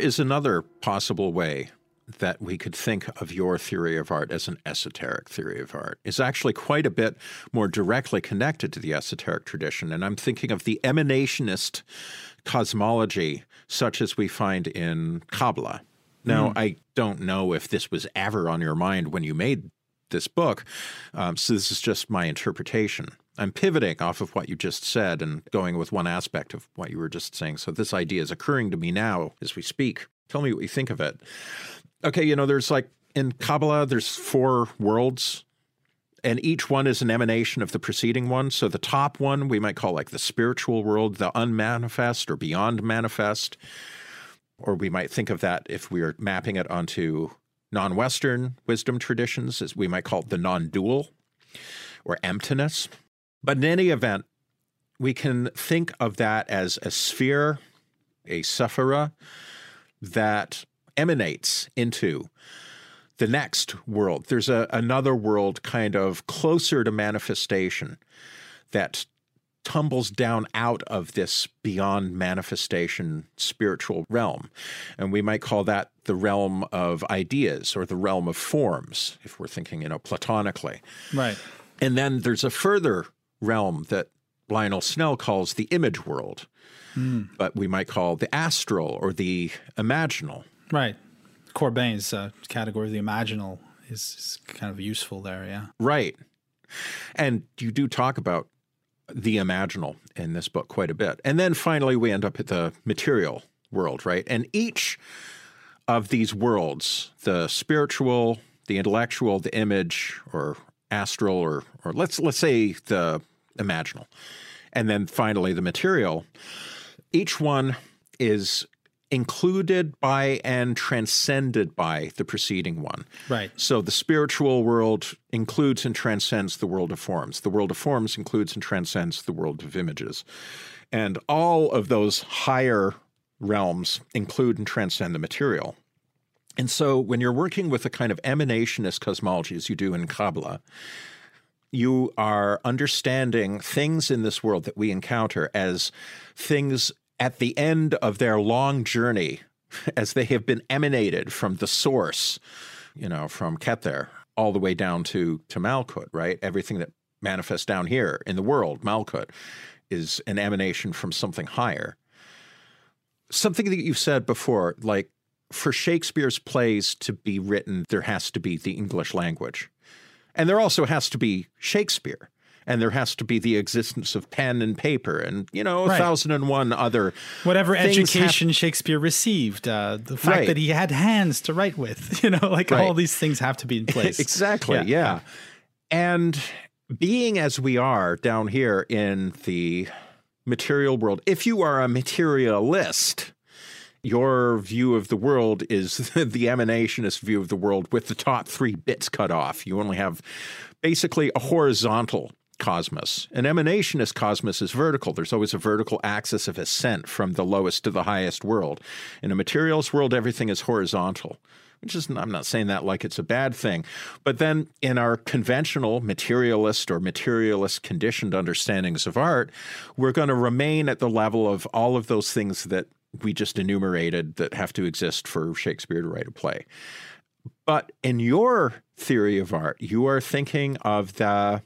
Is another possible way that we could think of your theory of art as an esoteric theory of art is actually quite a bit more directly connected to the esoteric tradition. And I'm thinking of the emanationist cosmology, such as we find in Kabbalah. Now, mm. I don't know if this was ever on your mind when you made this book, um, so this is just my interpretation. I'm pivoting off of what you just said and going with one aspect of what you were just saying. So this idea is occurring to me now as we speak. Tell me what you think of it. Okay, you know, there's like in Kabbalah, there's four worlds, and each one is an emanation of the preceding one. So the top one we might call like the spiritual world, the unmanifest or beyond manifest. Or we might think of that if we are mapping it onto non Western wisdom traditions, as we might call it the non dual or emptiness. But in any event, we can think of that as a sphere, a sephira, that emanates into the next world. There's a, another world kind of closer to manifestation that tumbles down out of this beyond manifestation spiritual realm. And we might call that the realm of ideas or the realm of forms, if we're thinking, you know, platonically. Right. And then there's a further realm that Lionel Snell calls the image world, mm. but we might call the astral or the imaginal. Right. Corbin's uh, category, of the imaginal, is, is kind of useful there. Yeah. Right. And you do talk about the imaginal in this book quite a bit. And then finally, we end up at the material world, right? And each of these worlds, the spiritual, the intellectual, the image, or astral, or or let's let's say the imaginal. And then finally, the material. Each one is included by and transcended by the preceding one. Right. So the spiritual world includes and transcends the world of forms. The world of forms includes and transcends the world of images. And all of those higher realms include and transcend the material. And so when you're working with a kind of emanationist cosmology, as you do in Kabbalah, you are understanding things in this world that we encounter as things at the end of their long journey, as they have been emanated from the source, you know, from Keter all the way down to, to Malkut, right? Everything that manifests down here in the world, Malkut, is an emanation from something higher. Something that you've said before, like for Shakespeare's plays to be written, there has to be the English language. And there also has to be Shakespeare. and there has to be the existence of pen and paper and you know a Right. thousand and one other Whatever have- education Shakespeare received, uh, the fact Right. that he had hands to write with, you know, like Right. all these things have to be in place. exactly yeah. and being as we are down here in the material world if you are a materialist your view of the world is the emanationist view of the world with the top three bits cut off. You only have basically a horizontal cosmos. An emanationist cosmos is vertical. There's always a vertical axis of ascent from the lowest to the highest world. In a materialist world, everything is horizontal. Which is, I'm not saying that like it's a bad thing. But then in our conventional materialist or materialist conditioned understandings of art, we're going to remain at the level of all of those things that we just enumerated that have to exist for Shakespeare to write a play. But in your theory of art, you are thinking of the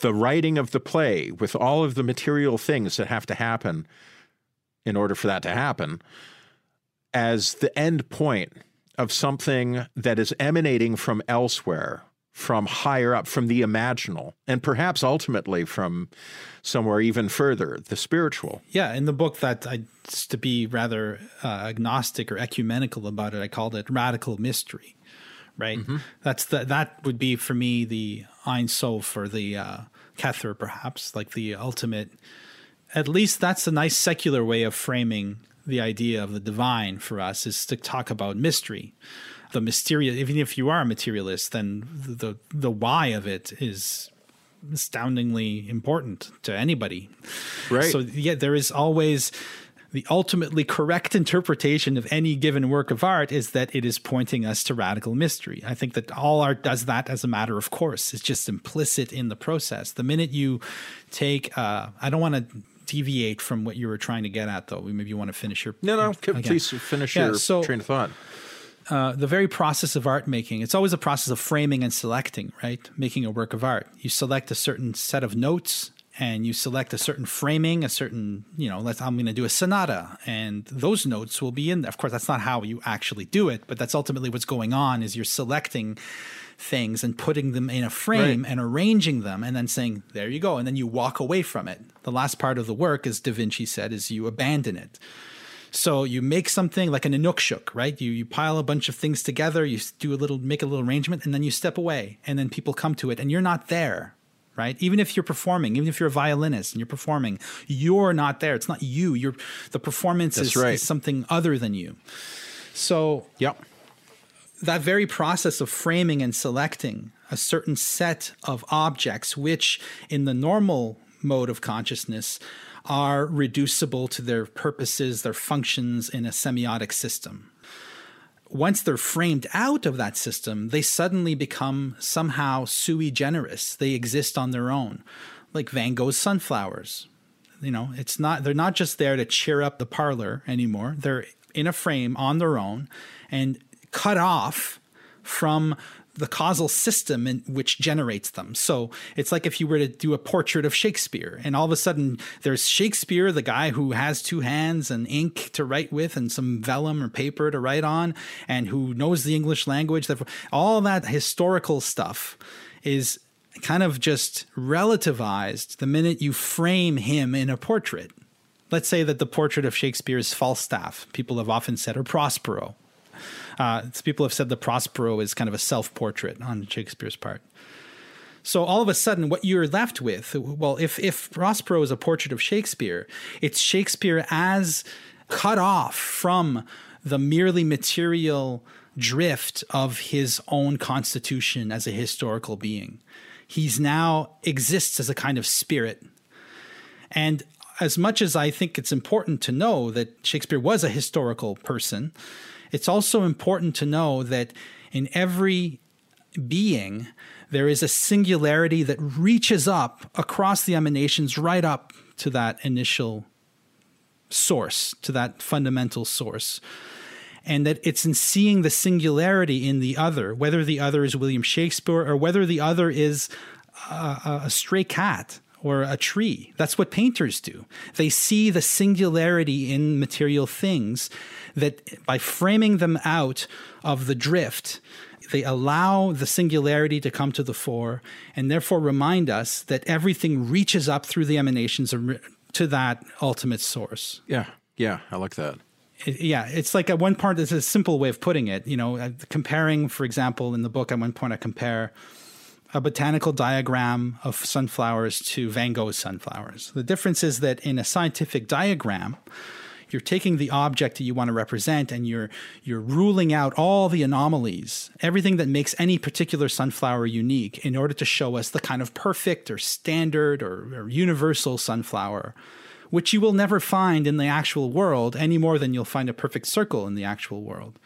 the writing of the play with all of the material things that have to happen in order for that to happen as the end point of something that is emanating from elsewhere, from higher up, from the imaginal, and perhaps ultimately from somewhere even further, the spiritual. Yeah, in the book that I to be rather uh, agnostic or ecumenical about it, I called it radical mystery. Right. That's the that would be for me the Ein Sof or the uh, Kether, perhaps like the ultimate. At least that's a nice secular way of framing the idea of the divine for us is to talk about mystery. The mysterious, even if you are a materialist, then the the why of it is astoundingly important to anybody. Right. So yeah, there is always the ultimately correct interpretation of any given work of art is that it is pointing us to radical mystery. I think that all art does that as a matter of course. It's just implicit in the process. The minute you take, uh, I don't want to deviate from what you were trying to get at, though. Maybe you want to finish your No, no, again. please finish Yeah, your so- train of thought. Uh, the very process of art making, it's always a process of framing and selecting, right? Making a work of art. You select a certain set of notes and you select a certain framing, a certain, you know, let's, I'm going to do a sonata and those notes will be in there. Of course, that's not how you actually do it, but that's ultimately what's going on is you're selecting things and putting them in a frame Right. and arranging them and then saying, there you go. And then you walk away from it. The last part of the work, as Da Vinci said, is you abandon it. So you make something like an inukshuk, right? You you pile a bunch of things together, you do a little make a little arrangement, and then you step away, and then people come to it, and you're not there, right? Even if you're performing, even if you're a violinist and you're performing, you're not there. It's not you. You're the performance is, right. is something other than you. So Yep. that very process of framing and selecting a certain set of objects, which in the normal mode of consciousness are reducible to their purposes, their functions in a semiotic system. Once they're framed out of that system, they suddenly become somehow sui generis. They exist on their own, like Van Gogh's sunflowers. You know, it's not they're not just there to cheer up the parlor anymore. They're in a frame on their own and cut off from the causal system in which generates them. So it's like if you were to do a portrait of Shakespeare, and all of a sudden there's Shakespeare, the guy who has two hands and ink to write with, and some vellum or paper to write on, and who knows the English language. Therefore, all that historical stuff is kind of just relativized the minute you frame him in a portrait. Let's say that the portrait of Shakespeare is Falstaff. People have often said, or Prospero. Uh, people have said the Prospero is kind of a self portrait on Shakespeare's part. So all of a sudden, what you're left with, well, if if Prospero is a portrait of Shakespeare, it's Shakespeare as cut off from the merely material drift of his own constitution as a historical being. He's now exists as a kind of spirit. And as much as I think it's important to know that Shakespeare was a historical person, it's also important to know that in every being, there is a singularity that reaches up across the emanations right up to that initial source, to that fundamental source. And that it's in seeing the singularity in the other, whether the other is William Shakespeare or whether the other is a, a, stray cat or a tree. That's what painters do. They see the singularity in material things that by framing them out of the drift, they allow the singularity to come to the fore and therefore remind us that everything reaches up through the emanations to that ultimate source. Yeah. Yeah. I like that. Yeah. It's like at one part, it's a simple way of putting it. You know, uh, comparing, for example, in the book, at one point, I compare a botanical diagram of sunflowers to Van Gogh's sunflowers. The difference is that in a scientific diagram, you're taking the object that you want to represent and you're you're ruling out all the anomalies, everything that makes any particular sunflower unique in order to show us the kind of perfect or standard or, or universal sunflower which you will never find in the actual world any more than you'll find a perfect circle in the actual world.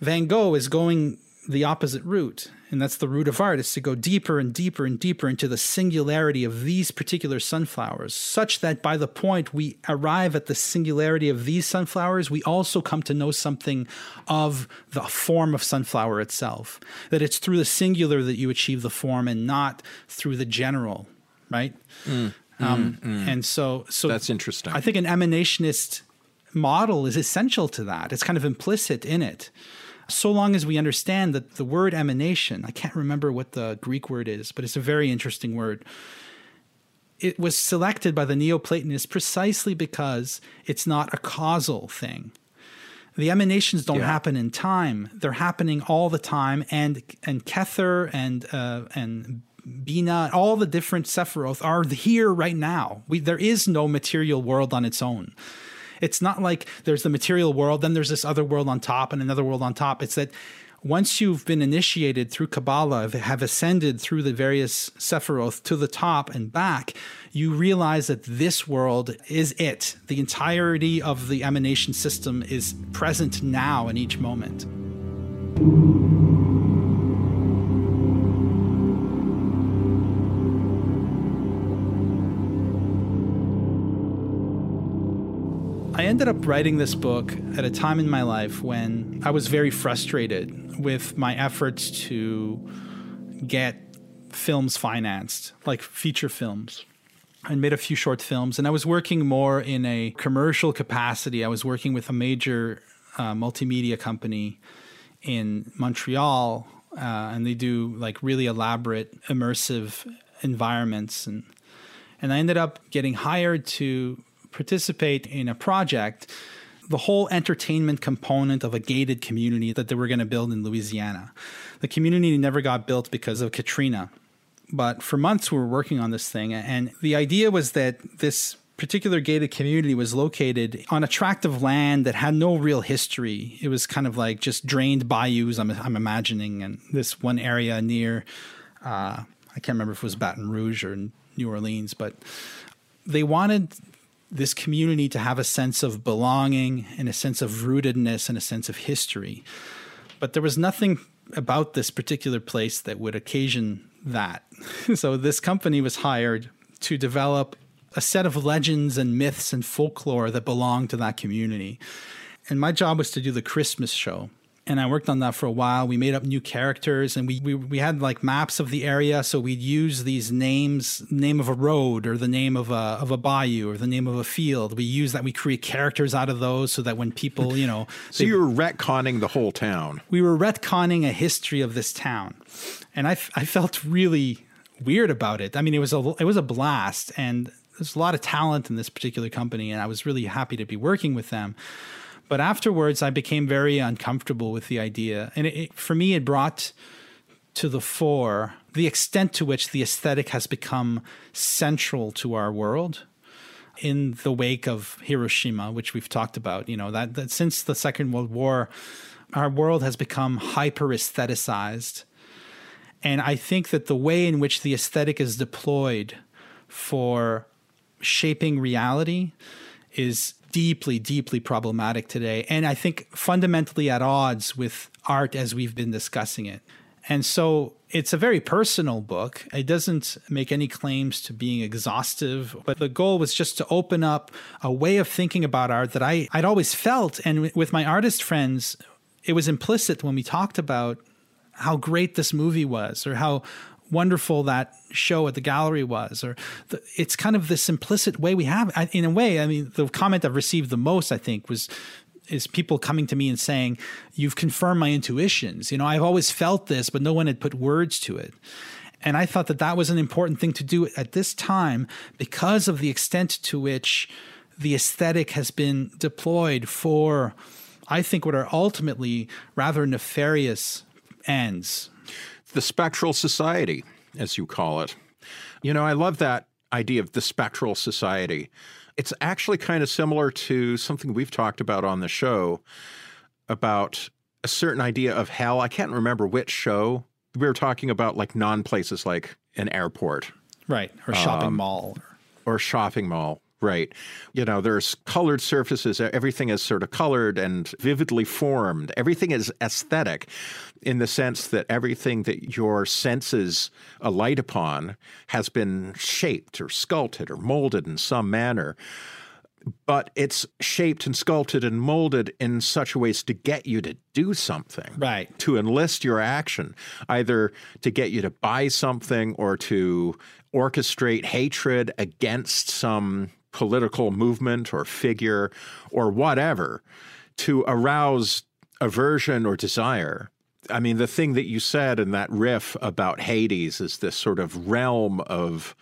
Van Gogh is going the opposite route and that's the root of art is to go deeper and deeper and deeper into the singularity of these particular sunflowers such that by the point we arrive at the singularity of these sunflowers we also come to know something of the form of sunflower itself that it's through the singular that you achieve the form and not through the general right? Mm, um, mm, mm. and so so that's interesting. I think an emanationist model is essential to that. It's kind of implicit in it so long as we understand that the word emanation, I can't remember what the Greek word is, but it's a very interesting word. It was selected by the Neoplatonists precisely because it's not a causal thing. The emanations don't yeah. happen in time; they're happening all the time. And and Kether and uh, and Bina, all the different Sephiroth are here right now. We, there is no material world on its own. It's not like there's the material world, then there's this other world on top and another world on top. It's that once you've been initiated through Kabbalah, have ascended through the various Sephiroth to the top and back, you realize that this world is it. The entirety of the emanation system is present now in each moment. I ended up writing this book at a time in my life when I was very frustrated with my efforts to get films financed, like feature films. I made a few short films, and I was working more in a commercial capacity. I was working with a major uh, multimedia company in Montreal, uh, and they do like really elaborate, immersive environments, and and I ended up getting hired to participate in a project, the whole entertainment component of a gated community that they were going to build in Louisiana. The community never got built because of Katrina. But for months, we were working on this thing. And the idea was that this particular gated community was located on a tract of land that had no real history. It was kind of like just drained bayous, I'm, I'm imagining, and this one area near, uh, I can't remember if it was Baton Rouge or New Orleans, but they wanted this community to have a sense of belonging and a sense of rootedness and a sense of history. But there was nothing about this particular place that would occasion that. so this company was hired to develop a set of legends and myths and folklore that belonged to that community. And my job was to do the Christmas show and I worked on that for a while. We made up new characters, and we, we we had like maps of the area, so we'd use these names, name of a road, or the name of a of a bayou, or the name of a field. We use that. We create characters out of those, so that when people, you know, so you were retconning the whole town. We were retconning a history of this town, and I I felt really weird about it. I mean, it was a it was a blast, and there's a lot of talent in this particular company, and I was really happy to be working with them. But afterwards, I became very uncomfortable with the idea. And it, it, for me, it brought to the fore the extent to which the aesthetic has become central to our world in the wake of Hiroshima, which we've talked about. You know, that, that since the Second World War, our world has become hyper aestheticized. And I think that the way in which the aesthetic is deployed for shaping reality is deeply, deeply problematic today. And I think fundamentally at odds with art as we've been discussing it. And so it's a very personal book. It doesn't make any claims to being exhaustive, but the goal was just to open up a way of thinking about art that I, I'd always felt. And with my artist friends, it was implicit when we talked about how great this movie was or how wonderful that show at the gallery was, or the, it's kind of this implicit way we have. in a way, I mean, the comment I've received the most, I think, was is people coming to me and saying, You've confirmed my intuitions. You know, I've always felt this, but no one had put words to it. And I thought that that was an important thing to do at this time because of the extent to which the aesthetic has been deployed for, I think, what are ultimately rather nefarious ends. The spectral society, as you call it. You know, I love that idea of the spectral society. It's actually kind of similar to something we've talked about on the show about a certain idea of hell. I can't remember which show. We were talking about like non places like an airport. Right. Or shopping um, mall. Or shopping mall. Right. You know, there's colored surfaces. Everything is sort of colored and vividly formed. Everything is aesthetic in the sense that everything that your senses alight upon has been shaped or sculpted or molded in some manner. But it's shaped and sculpted and molded in such a ways to get you to do something. Right. To enlist your action, either to get you to buy something or to orchestrate hatred against some political movement or figure or whatever to arouse aversion or desire. I mean, the thing that you said in that riff about Hades is this sort of realm of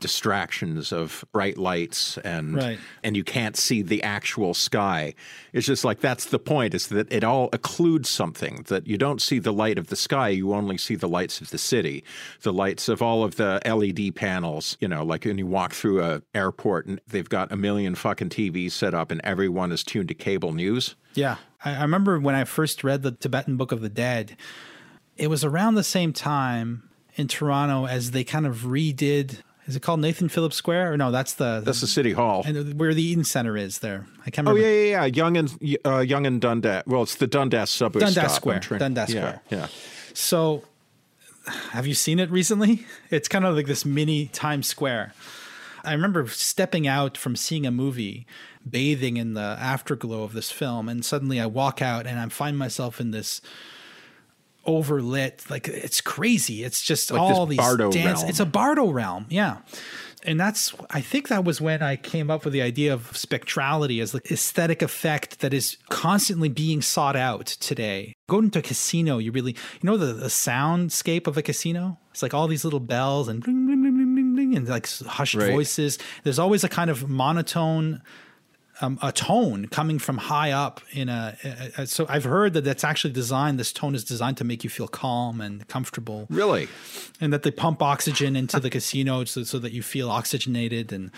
distractions of bright lights and right. and you can't see the actual sky. It's just like that's the point is that it all occludes something that you don't see the light of the sky, you only see the lights of the city, the lights of all of the LED panels, you know, like when you walk through a airport and they've got a million fucking TVs set up and everyone is tuned to cable news. Yeah. I, I remember when I first read the Tibetan Book of the Dead, it was around the same time in Toronto as they kind of redid is it called Nathan Phillips Square? Or no, that's the that's the city hall and where the Eaton Center is. There, I can't oh, remember. Oh yeah, yeah, yeah. Yonge and uh, Yonge and Dundas. Well, it's the Dundas subway Dundas. Square. Dundas yeah, Square. Yeah. So, have you seen it recently? It's kind of like this mini Times Square. I remember stepping out from seeing a movie, bathing in the afterglow of this film, and suddenly I walk out and I find myself in this overlit. Like it's crazy. It's just like all these Bardo dance. realm. It's a Bardo realm. Yeah. And that's, I think that was when I came up with the idea of spectrality as the aesthetic effect that is constantly being sought out today. Going to a casino, you really, you know, the, the soundscape of a casino? It's like all these little bells and bling, bling, bling, bling, bling, and like hushed right. voices. There's always a kind of monotone um, a tone coming from high up in a, a, a, so I've heard that that's actually designed this tone is designed to make you feel calm and comfortable. Really? And that they pump oxygen into the casino so, so that you feel oxygenated. And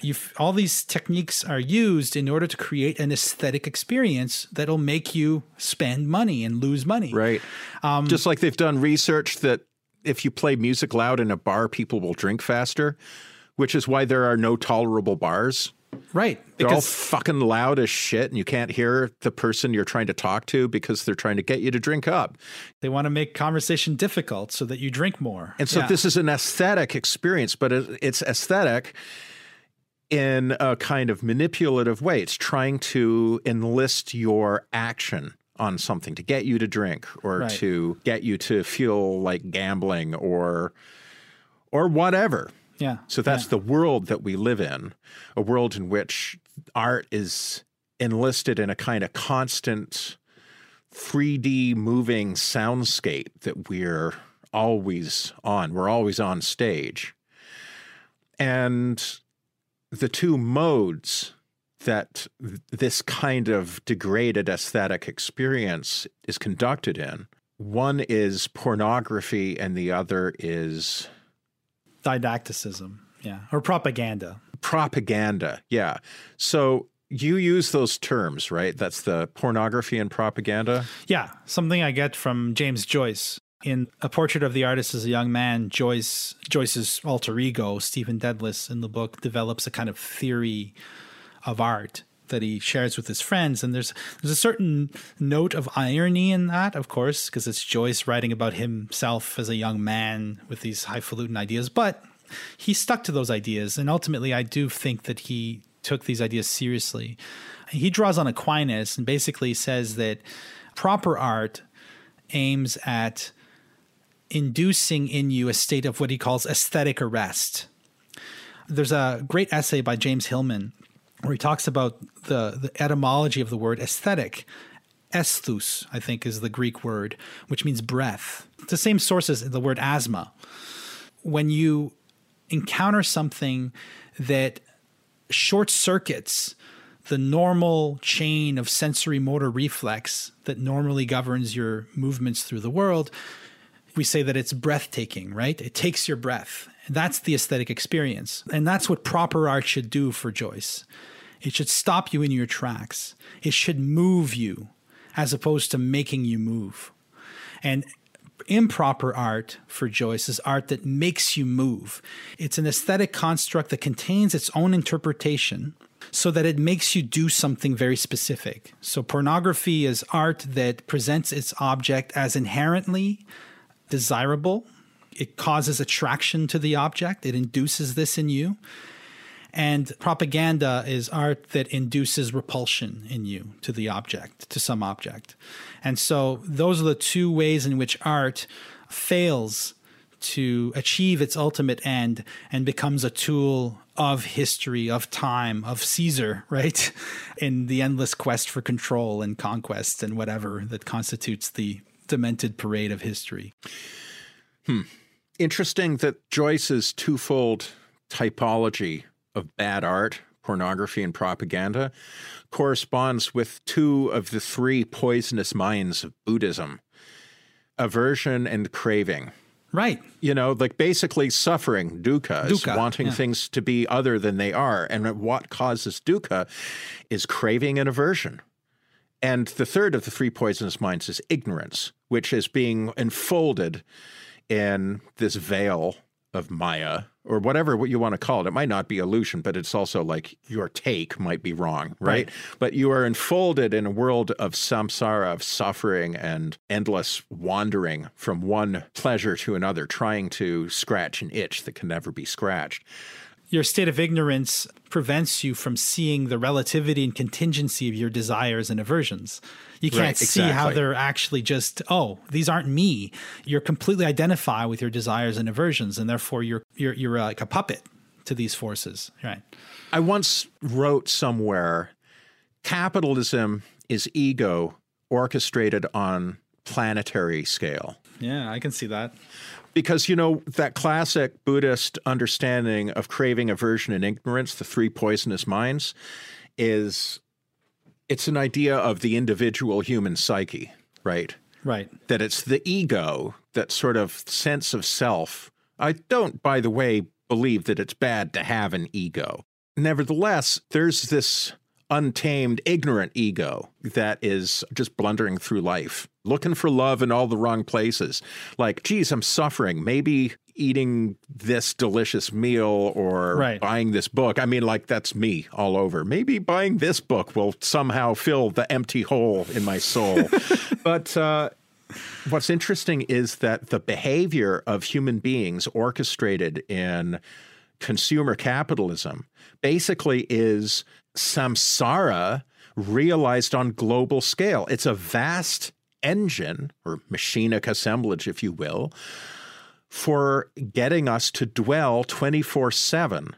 you all these techniques are used in order to create an aesthetic experience that'll make you spend money and lose money. Right. Um, just like they've done research that if you play music loud in a bar people will drink faster which is why there are no tolerable bars Right. They're all fucking loud as shit, and you can't hear the person you're trying to talk to because they're trying to get you to drink up. They want to make conversation difficult so that you drink more. And so yeah. this is an aesthetic experience, but it's aesthetic in a kind of manipulative way. It's trying to enlist your action on something to get you to drink or right. to get you to feel like gambling or or whatever. Yeah. So that's yeah. the world that we live in, a world in which art is enlisted in a kind of constant 3D moving soundscape that we're always on. We're always on stage. And the two modes that this kind of degraded aesthetic experience is conducted in one is pornography and the other is didacticism, yeah, or propaganda. Propaganda, yeah. So you use those terms, right? That's the pornography and propaganda. Yeah, something I get from James Joyce in A Portrait of the Artist as a Young Man. Joyce Joyce's alter ego, Stephen Dedalus, in the book develops a kind of theory of art that he shares with his friends. And there's there's a certain note of irony in that of course because it's Joyce writing about himself as a young man with these highfalutin ideas. But he stuck to those ideas. And ultimately I do think that he took these ideas seriously. He draws on Aquinas and basically says that proper art aims at inducing in you a state of what he calls aesthetic arrest. There's a great essay by James Hillman where he talks about the, the etymology of the word aesthetic. Esthus, I think, is the Greek word, which means breath. It's the same source as the word asthma. When you encounter something that short circuits the normal chain of sensory motor reflex that normally governs your movements through the world, we say that it's breathtaking, right? It takes your breath. That's the aesthetic experience. And that's what proper art should do for Joyce. It should stop you in your tracks. It should move you as opposed to making you move. And improper art for Joyce is art that makes you move. It's an aesthetic construct that contains its own interpretation so that it makes you do something very specific. So, pornography is art that presents its object as inherently desirable. It causes attraction to the object, it induces this in you. And propaganda is art that induces repulsion in you to the object, to some object. And so those are the two ways in which art fails to achieve its ultimate end and becomes a tool of history, of time, of Caesar, right? In the endless quest for control and conquest and whatever that constitutes the demented parade of history. Hmm. Interesting that Joyce's twofold typology of bad art, pornography, and propaganda corresponds with two of the three poisonous minds of Buddhism aversion and craving. Right. You know, like basically suffering, dukkha, dukkha wanting yeah. things to be other than they are. And what causes dukkha is craving and aversion. And the third of the three poisonous minds is ignorance, which is being enfolded in this veil of Maya or whatever what you want to call it. It might not be illusion, but it's also like your take might be wrong, right? right? But you are enfolded in a world of samsara, of suffering and endless wandering from one pleasure to another, trying to scratch an itch that can never be scratched your state of ignorance prevents you from seeing the relativity and contingency of your desires and aversions. You can't right, see how they're actually just, oh, these aren't me. You're completely identify with your desires and aversions, and therefore you're you're you're uh, like a puppet to these forces. Right. I once wrote somewhere capitalism is ego orchestrated on planetary scale. Yeah, I can see that because you know that classic buddhist understanding of craving aversion and ignorance the three poisonous minds is it's an idea of the individual human psyche right? Right. That it's the ego that sort of sense of self. I don't by the way believe that it's bad to have an ego. Nevertheless there's this untamed, ignorant ego that is just blundering through life, looking for love in all the wrong places. Like, geez, I'm suffering. Maybe eating this delicious meal or right. buying this book. I mean, like, that's me all over. Maybe buying this book will somehow fill the empty hole in my soul. but, uh, What's interesting is that the behavior of human beings orchestrated in consumer capitalism basically is samsara realized on global scale. It's a vast engine or machinic assemblage, if you will, for getting us to dwell 24 7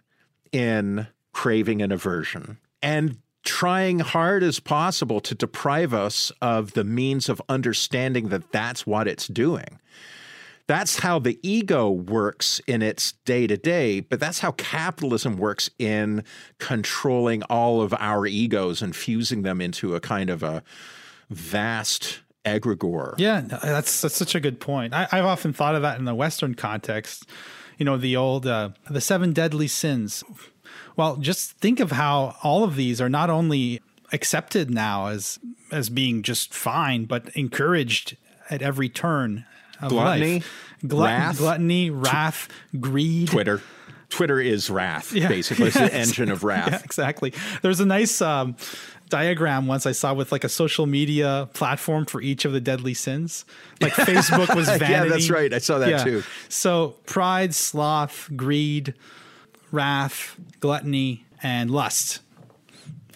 in craving and aversion and trying hard as possible to deprive us of the means of understanding that that's what it's doing. That's how the ego works in its day to day, but that's how capitalism works in controlling all of our egos and fusing them into a kind of a vast egregore. Yeah, that's that's such a good point. I, have often thought of that in the Western context. You know, the old uh, the seven deadly sins. Well, just think of how all of these are not only accepted now as as being just fine, but encouraged at every turn gluttony, life. wrath, gluttony, wrath, greed. Twitter. Twitter is wrath, yeah. basically. It's the engine of wrath. Yeah, exactly. There's a nice um, diagram once I saw with like a social media platform for each of the deadly sins. Like Facebook was vanity. yeah, that's right. I saw that yeah. too. So pride, sloth, greed, wrath, gluttony, and lust.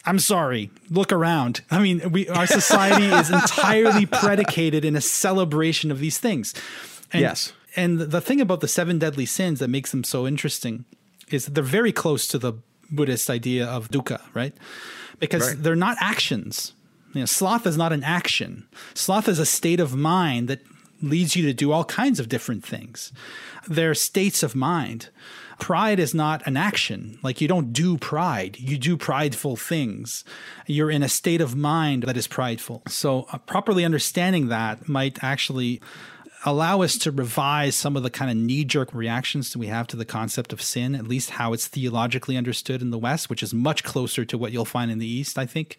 I'm sorry. Look around. I mean, we our society is entirely predicated in a celebration of these things. And, yes. And the thing about the seven deadly sins that makes them so interesting is that they're very close to the Buddhist idea of dukkha, right? Because Right. they're not actions. You know, sloth is not an action. Sloth is a state of mind that leads you to do all kinds of different things. They're states of mind. Pride is not an action. Like you don't do pride, you do prideful things. You're in a state of mind that is prideful. So, uh, properly understanding that might actually allow us to revise some of the kind of knee jerk reactions that we have to the concept of sin, at least how it's theologically understood in the West, which is much closer to what you'll find in the East, I think.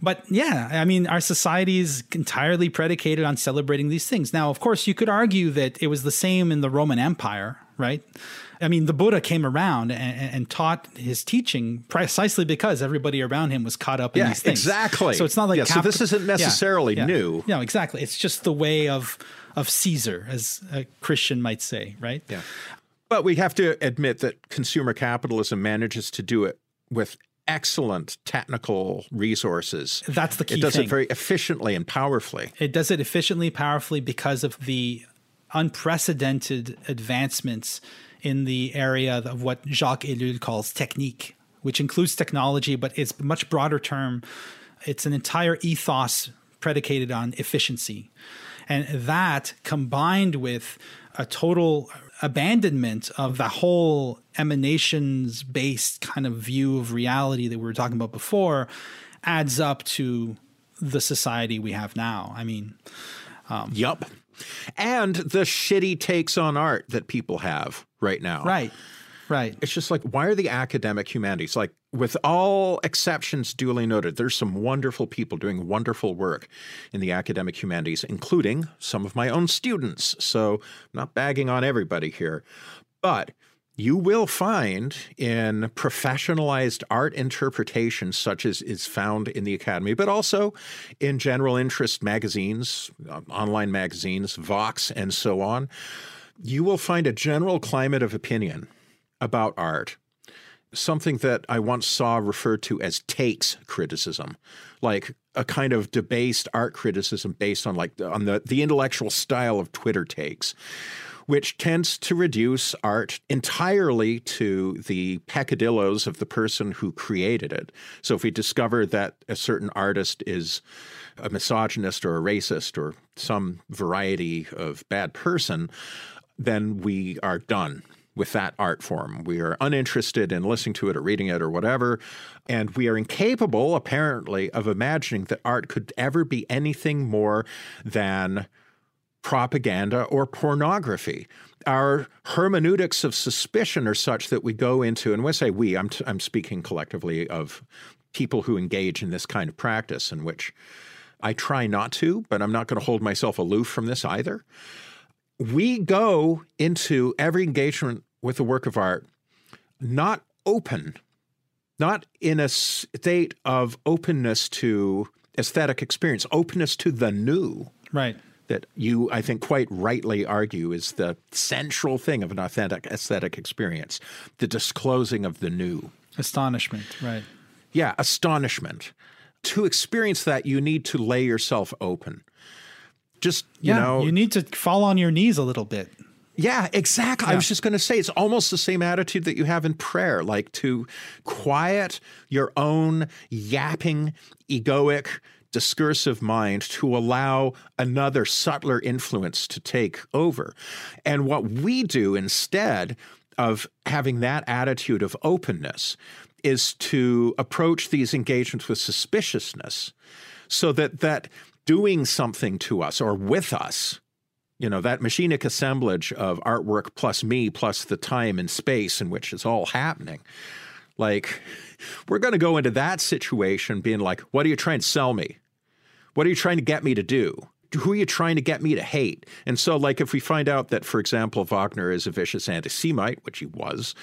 But yeah, I mean, our society is entirely predicated on celebrating these things. Now, of course, you could argue that it was the same in the Roman Empire, right? I mean, the Buddha came around and, and taught his teaching precisely because everybody around him was caught up in Yeah, these things. exactly. So it's not like Yeah, so this isn't necessarily yeah. new. No, exactly. It's just the way of of Caesar, as a Christian might say, right? Yeah. But we have to admit that consumer capitalism manages to do it with excellent technical resources. That's the key It does thing. it very efficiently and powerfully. It does it efficiently, powerfully because of the unprecedented advancements in the area of what Jacques Ellul calls technique, which includes technology, but it's a much broader term. It's an entire ethos predicated on efficiency. And that combined with a total abandonment of the whole emanations based kind of view of reality that we were talking about before adds up to the society we have now. I mean, um, Yup. And the shitty takes on art that people have right now. right, right. It's just like, why are the academic humanities, like, with all exceptions duly noted, there's some wonderful people doing wonderful work in the academic humanities, including some of my own students. So I'm not bagging on everybody here. But you will find in professionalized art interpretation, such as is found in the Academy, but also in general interest magazines, uh, online magazines, Vox, and so on, you will find a general climate of opinion about art. Something that I once saw referred to as takes criticism, like a kind of debased art criticism based on like on the, the intellectual style of Twitter takes which tends to reduce art entirely to the peccadillos of the person who created it. So if we discover that a certain artist is a misogynist or a racist or some variety of bad person, then we are done with that art form. We are uninterested in listening to it or reading it or whatever. And we are incapable, apparently, of imagining that art could ever be anything more than propaganda or pornography. Our hermeneutics of suspicion are such that we go into, and when I say we, I'm, t- I'm speaking collectively of people who engage in this kind of practice, in which I try not to, but I'm not going to hold myself aloof from this either. We go into every engagement with a work of art not open, not in a state of openness to aesthetic experience, openness to the new Right. That you, I think, quite rightly argue is the central thing of an authentic aesthetic experience the disclosing of the new. Astonishment. Right. Yeah, astonishment. To experience that, you need to lay yourself open. Just, you Yeah. know, you need to fall on your knees a little bit. yeah, exactly. I was just going to say it's almost the same attitude that you have in prayer, like to quiet your own yapping, egoic, discursive mind to allow another subtler influence to take over. And what we do instead of having that attitude of openness is to approach these engagements with suspiciousness so that that doing something to us or with us you know, that machinic assemblage of artwork plus me plus the time and space in which it's all happening. Like, we're going to go into that situation being like, what are you trying to sell me? What are you trying to get me to do? Who are you trying to get me to hate? And so, like, if we find out that, for example, Wagner is a vicious anti Semite, which he was,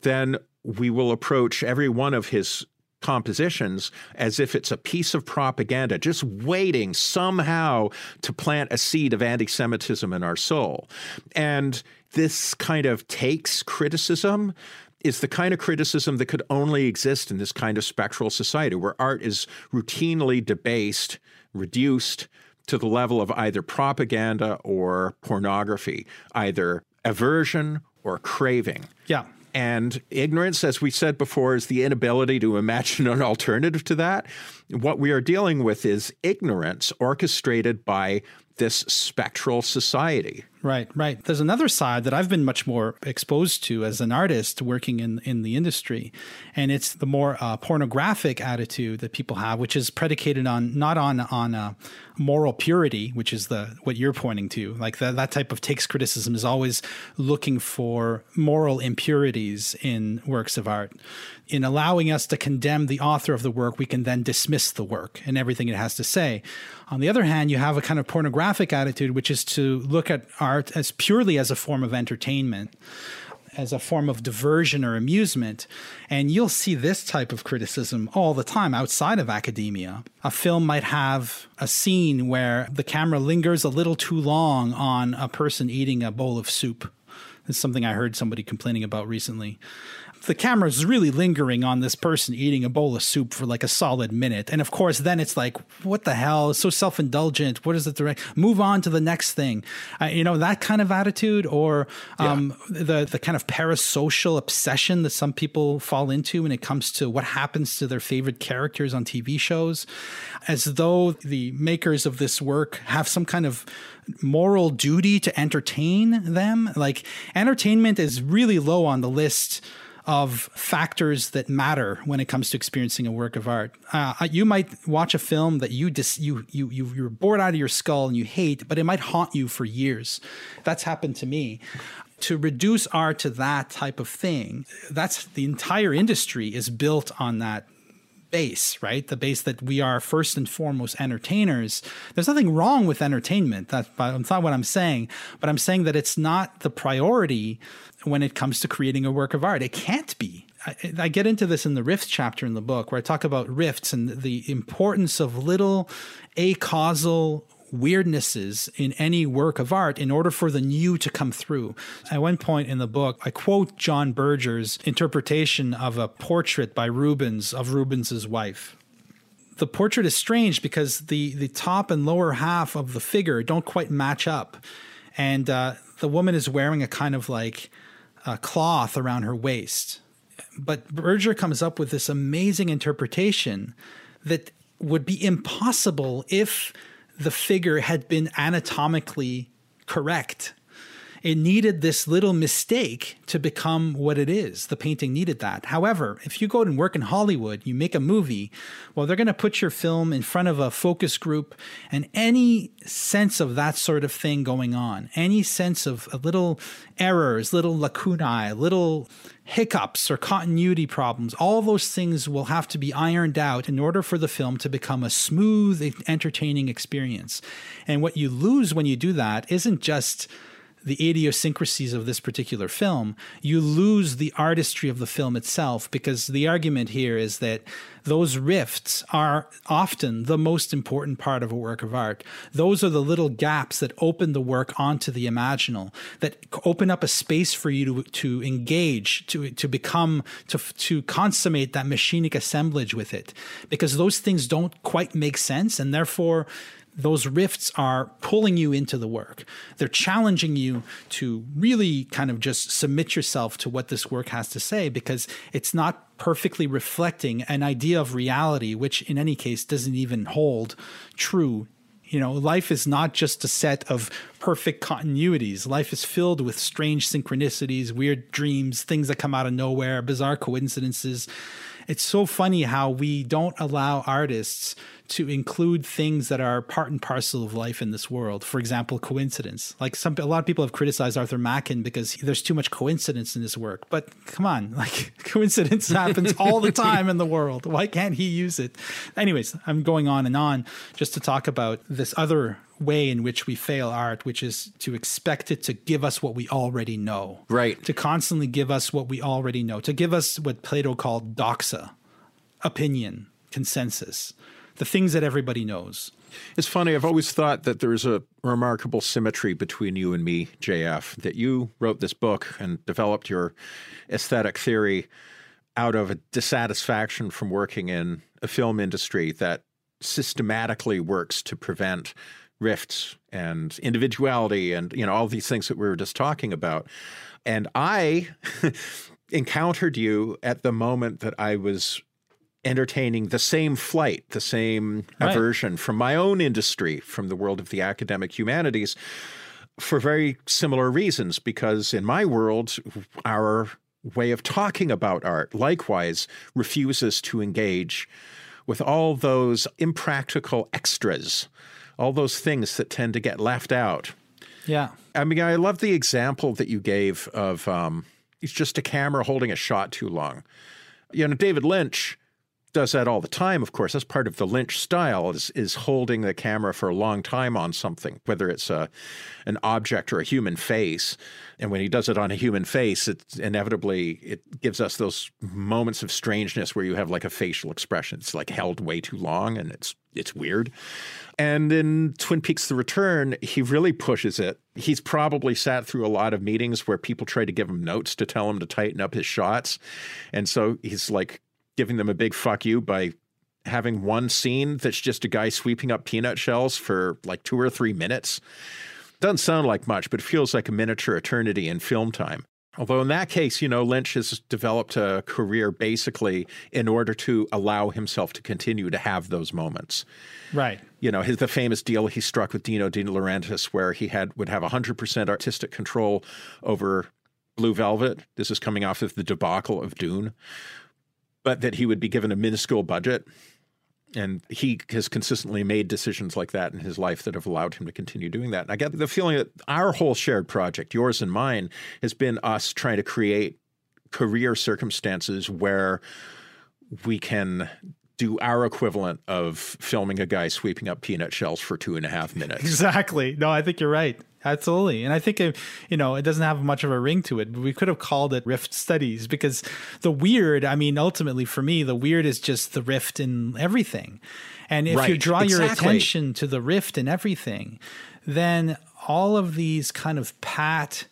then we will approach every one of his compositions as if it's a piece of propaganda, just waiting somehow to plant a seed of anti Semitism in our soul. And this kind of takes criticism is the kind of criticism that could only exist in this kind of spectral society where art is routinely debased, reduced to the level of either propaganda or pornography, either aversion or craving. Yeah. And ignorance, as we said before, is the inability to imagine an alternative to that. What we are dealing with is ignorance orchestrated by this spectral society. Right, right. There's another side that I've been much more exposed to as an artist working in in the industry, and it's the more uh, pornographic attitude that people have, which is predicated on not on on uh, moral purity, which is the what you're pointing to. Like that that type of takes criticism is always looking for moral impurities in works of art. In allowing us to condemn the author of the work, we can then dismiss the work and everything it has to say. On the other hand, you have a kind of pornographic attitude, which is to look at art as purely as a form of entertainment as a form of diversion or amusement. And you'll see this type of criticism all the time outside of academia. A film might have a scene where the camera lingers a little too long on a person eating a bowl of soup. It's something I heard somebody complaining about recently the camera's really lingering on this person eating a bowl of soup for like a solid minute. And of course, then it's like, what the hell? It's so self indulgent. What is it direct? Move on to the next thing. Uh, you know, that kind of attitude or um, yeah. the, the kind of parasocial obsession that some people fall into when it comes to what happens to their favorite characters on TV shows, as though the makers of this work have some kind of moral duty to entertain them. Like, entertainment is really low on the list of factors that matter when it comes to experiencing a work of art. Uh, you might watch a film that you dis- you you you you're bored out of your skull and you hate, but it might haunt you for years. That's happened to me. To reduce art to that type of thing, that's the entire industry is built on that base, right? The base that we are first and foremost entertainers. There's nothing wrong with entertainment. That's not what I'm saying, but I'm saying that it's not the priority when it comes to creating a work of art. It can't be. I, I, get into this in the rift chapter in the book where I talk about rifts and the importance of little acausal weirdnesses in any work of art in order for the new to come through. At one point in the book, I quote John Berger's interpretation of a portrait by Rubens of Rubens's wife. The portrait is strange because the, the top and lower half of the figure don't quite match up. And uh, the woman is wearing a kind of like uh, cloth around her waist. But Berger comes up with this amazing interpretation that would be impossible if the figure had been anatomically correct it needed this little mistake to become what it is. The painting needed that. However, if you go and work in Hollywood, you make a movie, well, they're going to put your film in front of a focus group and any sense of that sort of thing going on, any sense of a little errors, little lacunae, little hiccups or continuity problems, all those things will have to be ironed out in order for the film to become a smooth, entertaining experience. And what you lose when you do that isn't just the idiosyncrasies of this particular film, you lose the artistry of the film itself because the argument here is that those rifts are often the most important part of a work of art. Those are the little gaps that open the work onto the imaginal, that open up a space for you to, to engage, to, to become, to, to consummate that machinic assemblage with it. Because those things don't quite make sense, and therefore those rifts are pulling you into the work. They're challenging you to really kind of just submit yourself to what this work has to say because it's not perfectly reflecting an idea of reality, which in any case doesn't even hold true. You know, life is not just a set of perfect continuities. Life is filled with strange synchronicities, weird dreams, things that come out of nowhere, bizarre coincidences. It's so funny how we don't allow artists to include things that are part and parcel of life in this world. For example, coincidence. Like some, a lot of people have criticized Arthur Machen because there's too much coincidence in his work. But come on, like coincidence happens all the time in the world. Why can't he use it? Anyways, I'm going on and on just to talk about this other way in which we fail art, which is to expect it to give us what we already know. Right. To constantly give us what we already know, to give us what Plato called doxa, opinion, consensus the things that everybody knows. It's funny. I've always thought that there's a remarkable symmetry between you and me, JF, that you wrote this book and developed your aesthetic theory out of a dissatisfaction from working in a film industry that systematically works to prevent rifts and individuality and you know all these things that we were just talking about and i encountered you at the moment that I was entertaining the same flight, the same Right. aversion from my own industry, from the world of the academic humanities, for very similar reasons. Because in my world, our way of talking about art likewise refuses to engage with all those impractical extras, all those things that tend to get left out. Yeah. I mean, I love the example that you gave of um, it's just a camera holding a shot too long. You know, David Lynch does that all the time. Of course, that's part of the Lynch style is is holding the camera for a long time on something, whether it's a an object or a human face. And when he does it on a human face, it inevitably it gives us those moments of strangeness where you have like a facial expression. It's like held way too long, and it's it's weird. And in Twin Peaks The Return, he really pushes it. He's probably sat through a lot of meetings where people try to give him notes to tell him to tighten up his shots. And so he's like giving them a big fuck you by having one scene that's just a guy sweeping up peanut shells for like two or three minutes. Doesn't sound like much, but it feels like a miniature eternity in film time. Although in that case, you know, Lynch has developed a career basically in order to allow himself to continue to have those moments Right. you know, his the famous deal he struck with Dino De Laurentiis, where he had would have 100% artistic control over Blue Velvet. This is coming off of the debacle of Dune, but that he would be given a minuscule budget. And he has consistently made decisions like that in his life that have allowed him to continue doing that. And I get the feeling that our whole shared project, yours and mine, has been us trying to create career circumstances where we can do our equivalent of filming a guy sweeping up peanut shells for two and a half minutes. Exactly. No, I think you're right. Absolutely. And I think, it, you know, it doesn't have much of a ring to it, but we could have called it Rift Studies because the weird, I mean, ultimately for me, the weird is just the rift in everything. And if you Right, draw your attention to the rift in everything, then all of these kind of pat,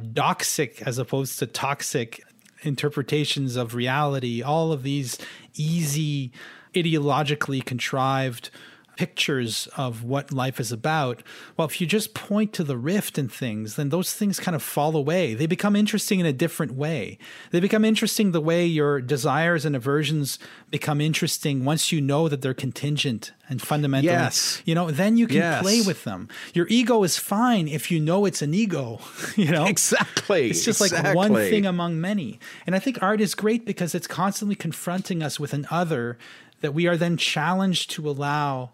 doxic as opposed to toxic interpretations of reality, all of these easy, ideologically contrived pictures of what life is about. Well, if you just point to the rift in things, then those things kind of fall away. They become interesting in a different way. They become interesting the way your desires and aversions become interesting once you know that they're contingent and fundamental. Yes. You know, then you can Yes. play with them. Your ego is fine if you know it's an ego, you know? Exactly. It's just like one thing among many. And I think art is great because it's constantly confronting us with an other that we are then challenged to allow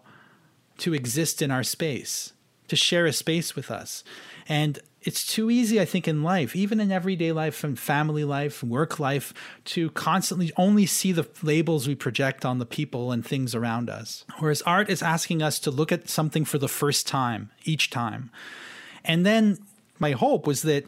to exist in our space, to share a space with us. And it's too easy, I think, in life, even in everyday life and family life, work life, to constantly only see the labels we project on the people and things around us. Whereas art is asking us to look at something for the first time, each time. And then my hope was that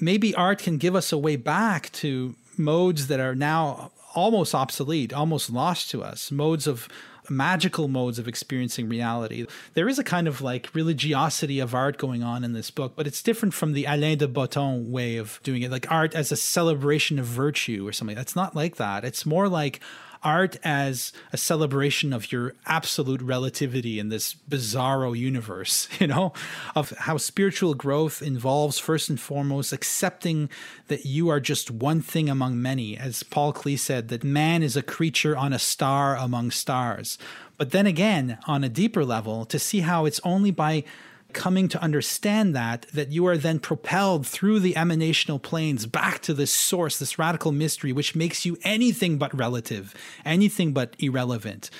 maybe art can give us a way back to modes that are now almost obsolete, almost lost to us, modes of magical modes of experiencing reality. There is a kind of like religiosity of art going on in this book, but it's different from the Alain de Botton way of doing it, like art as a celebration of virtue or something. That's not like that. It's more like art as a celebration of your absolute relativity in this bizarro universe, you know, of how spiritual growth involves first and foremost accepting that you are just one thing among many. As Paul Klee said, that man is a creature on a star among stars. But then again, on a deeper level, to see how it's only by coming to understand that that you are then propelled through the emanational planes back to this source this radical mystery which makes you anything but relative anything but irrelevant.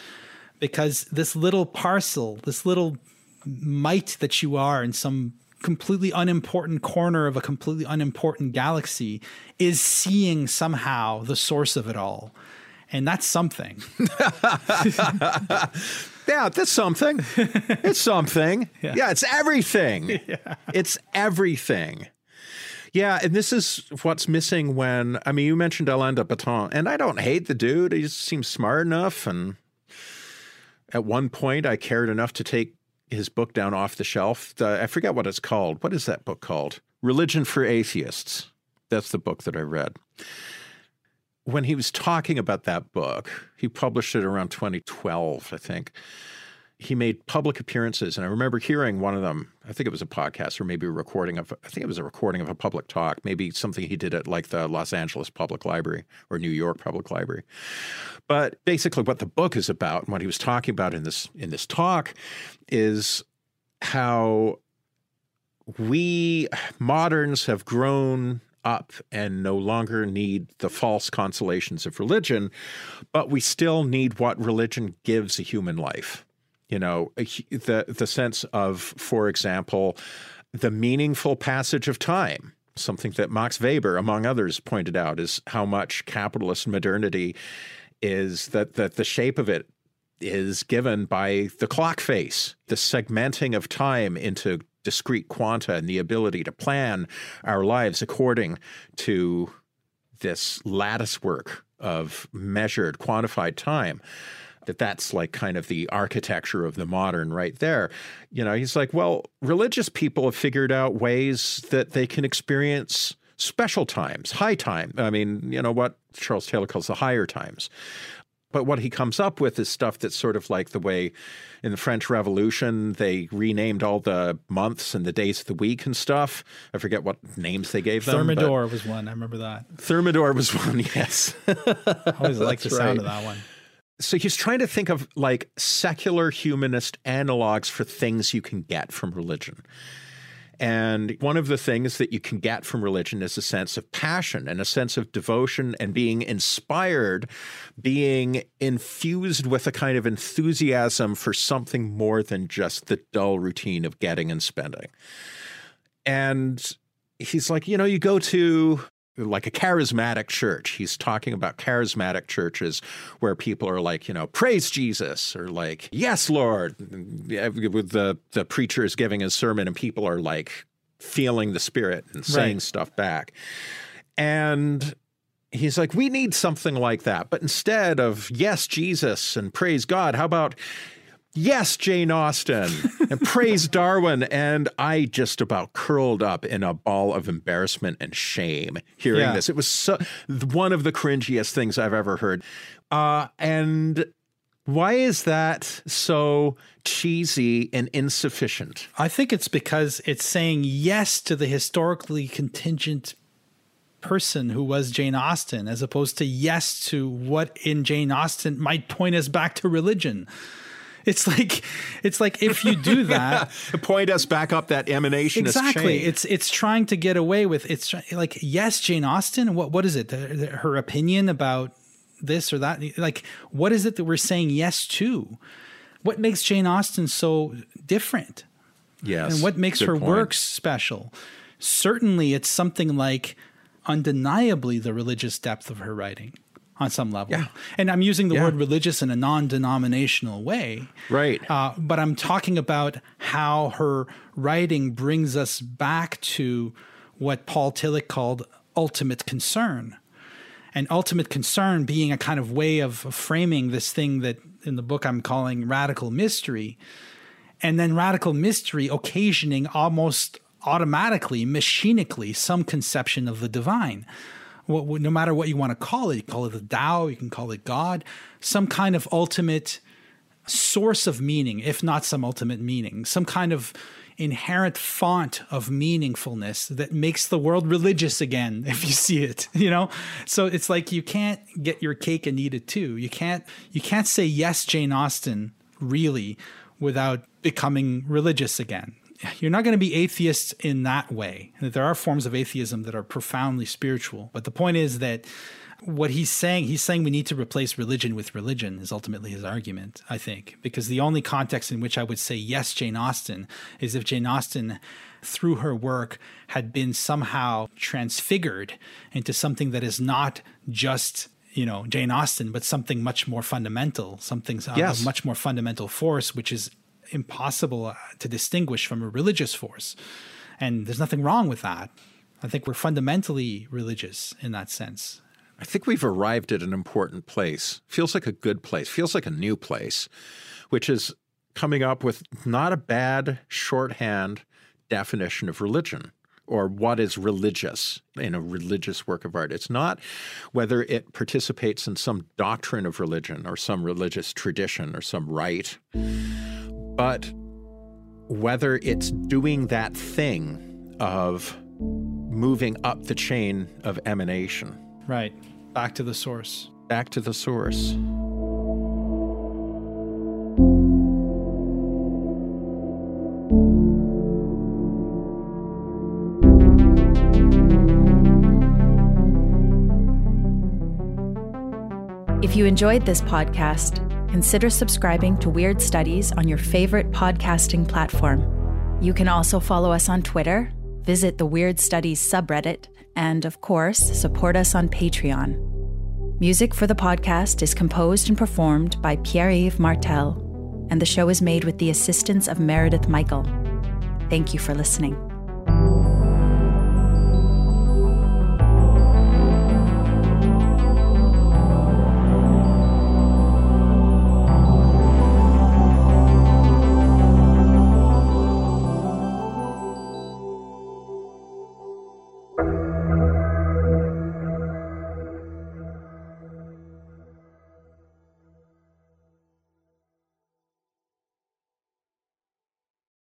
Because this little parcel this little mite that you are in some completely unimportant corner of a completely unimportant galaxy is seeing somehow the source of it all. And that's something Yeah, that's something. it's something. Yeah. it's everything. It's everything. Yeah, and this is what's missing when I mean you mentioned Alain de Botton, and I don't hate the dude. He just seems smart enough and at one point I cared enough to take his book down off the shelf. The, I forget what it's called. What is that book called? Religion for Atheists. That's the book that I read when he was talking about that book, he published it around 2012, I think. he made public appearances, and I remember hearing one of them. I think it was a podcast or maybe a recording of. I think it was a recording of a public talk, maybe something he did at like the Los Angeles Public Library or New York Public Library. But basically, what the book is about and what he was talking about in this in this talk is how we moderns have grown up and no longer need the false consolations of religion, but we still need what religion gives a human life. You know the the sense of for example the meaningful passage of time. Something that Max Weber among others pointed out is how much capitalist modernity is that that the shape of it is given by the clock face the segmenting of time into discrete quanta and the ability to plan our lives according to this lattice work of measured quantified time that that's like kind of the architecture of the modern right there. You know, he's like, well, religious people have figured out ways that they can experience special times, high time. I mean, you know what Charles Taylor calls the higher times. But what he comes up with is stuff that's sort of like the way in the French Revolution they renamed all the months and the days of the week and stuff. I forget what names they gave them. Thermidor was one. I remember that. Thermidor was one. Yes. I always like the sound right. of that one. So he's trying to think of like secular humanist analogs for things you can get from religion. And one of the things that you can get from religion is a sense of passion and a sense of devotion and being inspired, being infused with a kind of enthusiasm for something more than just the dull routine of getting and spending. And he's like, you know, you go to like a charismatic church. He's talking about charismatic churches where people are like, you know, praise Jesus or like, yes, Lord. With the the preacher is giving his sermon and people are like feeling the spirit and saying right. stuff back. And he's like, we need something like that. But instead of yes, Jesus and praise God, how about yes, Jane Austen, and praise Darwin. And I just about curled up in a ball of embarrassment and shame hearing yeah. this. It was so, one of the cringiest things I've ever heard. Uh, and why is that so cheesy and insufficient? I think it's because it's saying yes to the historically contingent person who was Jane Austen, as opposed to yes to what in Jane Austen might point us back to religion. It's like it's like if you do that, point us back up that emanation. Exactly. Chain. It's it's trying to get away with it's like yes, Jane Austen. What what is it? Her opinion about this or that. Like what is it that we're saying yes to? What makes Jane Austen so different? Yes. And what makes her point. works special? Certainly, it's something like undeniably the religious depth of her writing on some level. Yeah. And I'm using the yeah. word religious in a non denominational way. Right. Uh, but I'm talking about how her writing brings us back to what Paul Tillich called ultimate concern. And ultimate concern being a kind of way of framing this thing that in the book I'm calling radical mystery. And then radical mystery occasioning almost automatically, machinically, some conception of the divine no matter what you want to call it, you call it the Tao, you can call it God, some kind of ultimate source of meaning, if not some ultimate meaning, some kind of inherent font of meaningfulness that makes the world religious again if you see it you know? So it's like you can't get your cake and eat it too. You can't you can't say yes jane austen really without becoming religious again you're not going to be atheists in that way. There are forms of atheism that are profoundly spiritual. But the point is that what he's saying, he's saying we need to replace religion with religion, is ultimately his argument, I think. Because the only context in which I would say yes, Jane Austen, is if Jane Austen, through her work, had been somehow transfigured into something that is not just you know Jane Austen, but something much more fundamental, something yes. of much more fundamental force, which is impossible uh, to distinguish from a religious force. And there's nothing wrong with that. I think we're fundamentally religious in that sense. I think we've arrived at an important place. Feels like a good place, feels like a new place, which is coming up with not a bad shorthand definition of religion or what is religious in a religious work of art. It's not whether it participates in some doctrine of religion or some religious tradition or some rite but whether it's doing that thing of moving up the chain of emanation. Right. Back to the source. Back to the source. If you enjoyed this podcast, consider subscribing to Weird Studies on your favorite podcasting platform. You can also follow us on Twitter, visit the Weird Studies subreddit, and of course, support us on Patreon. Music for the podcast is composed and performed by Pierre Yves Martel, and the show is made with the assistance of Meredith Michael. Thank you for listening.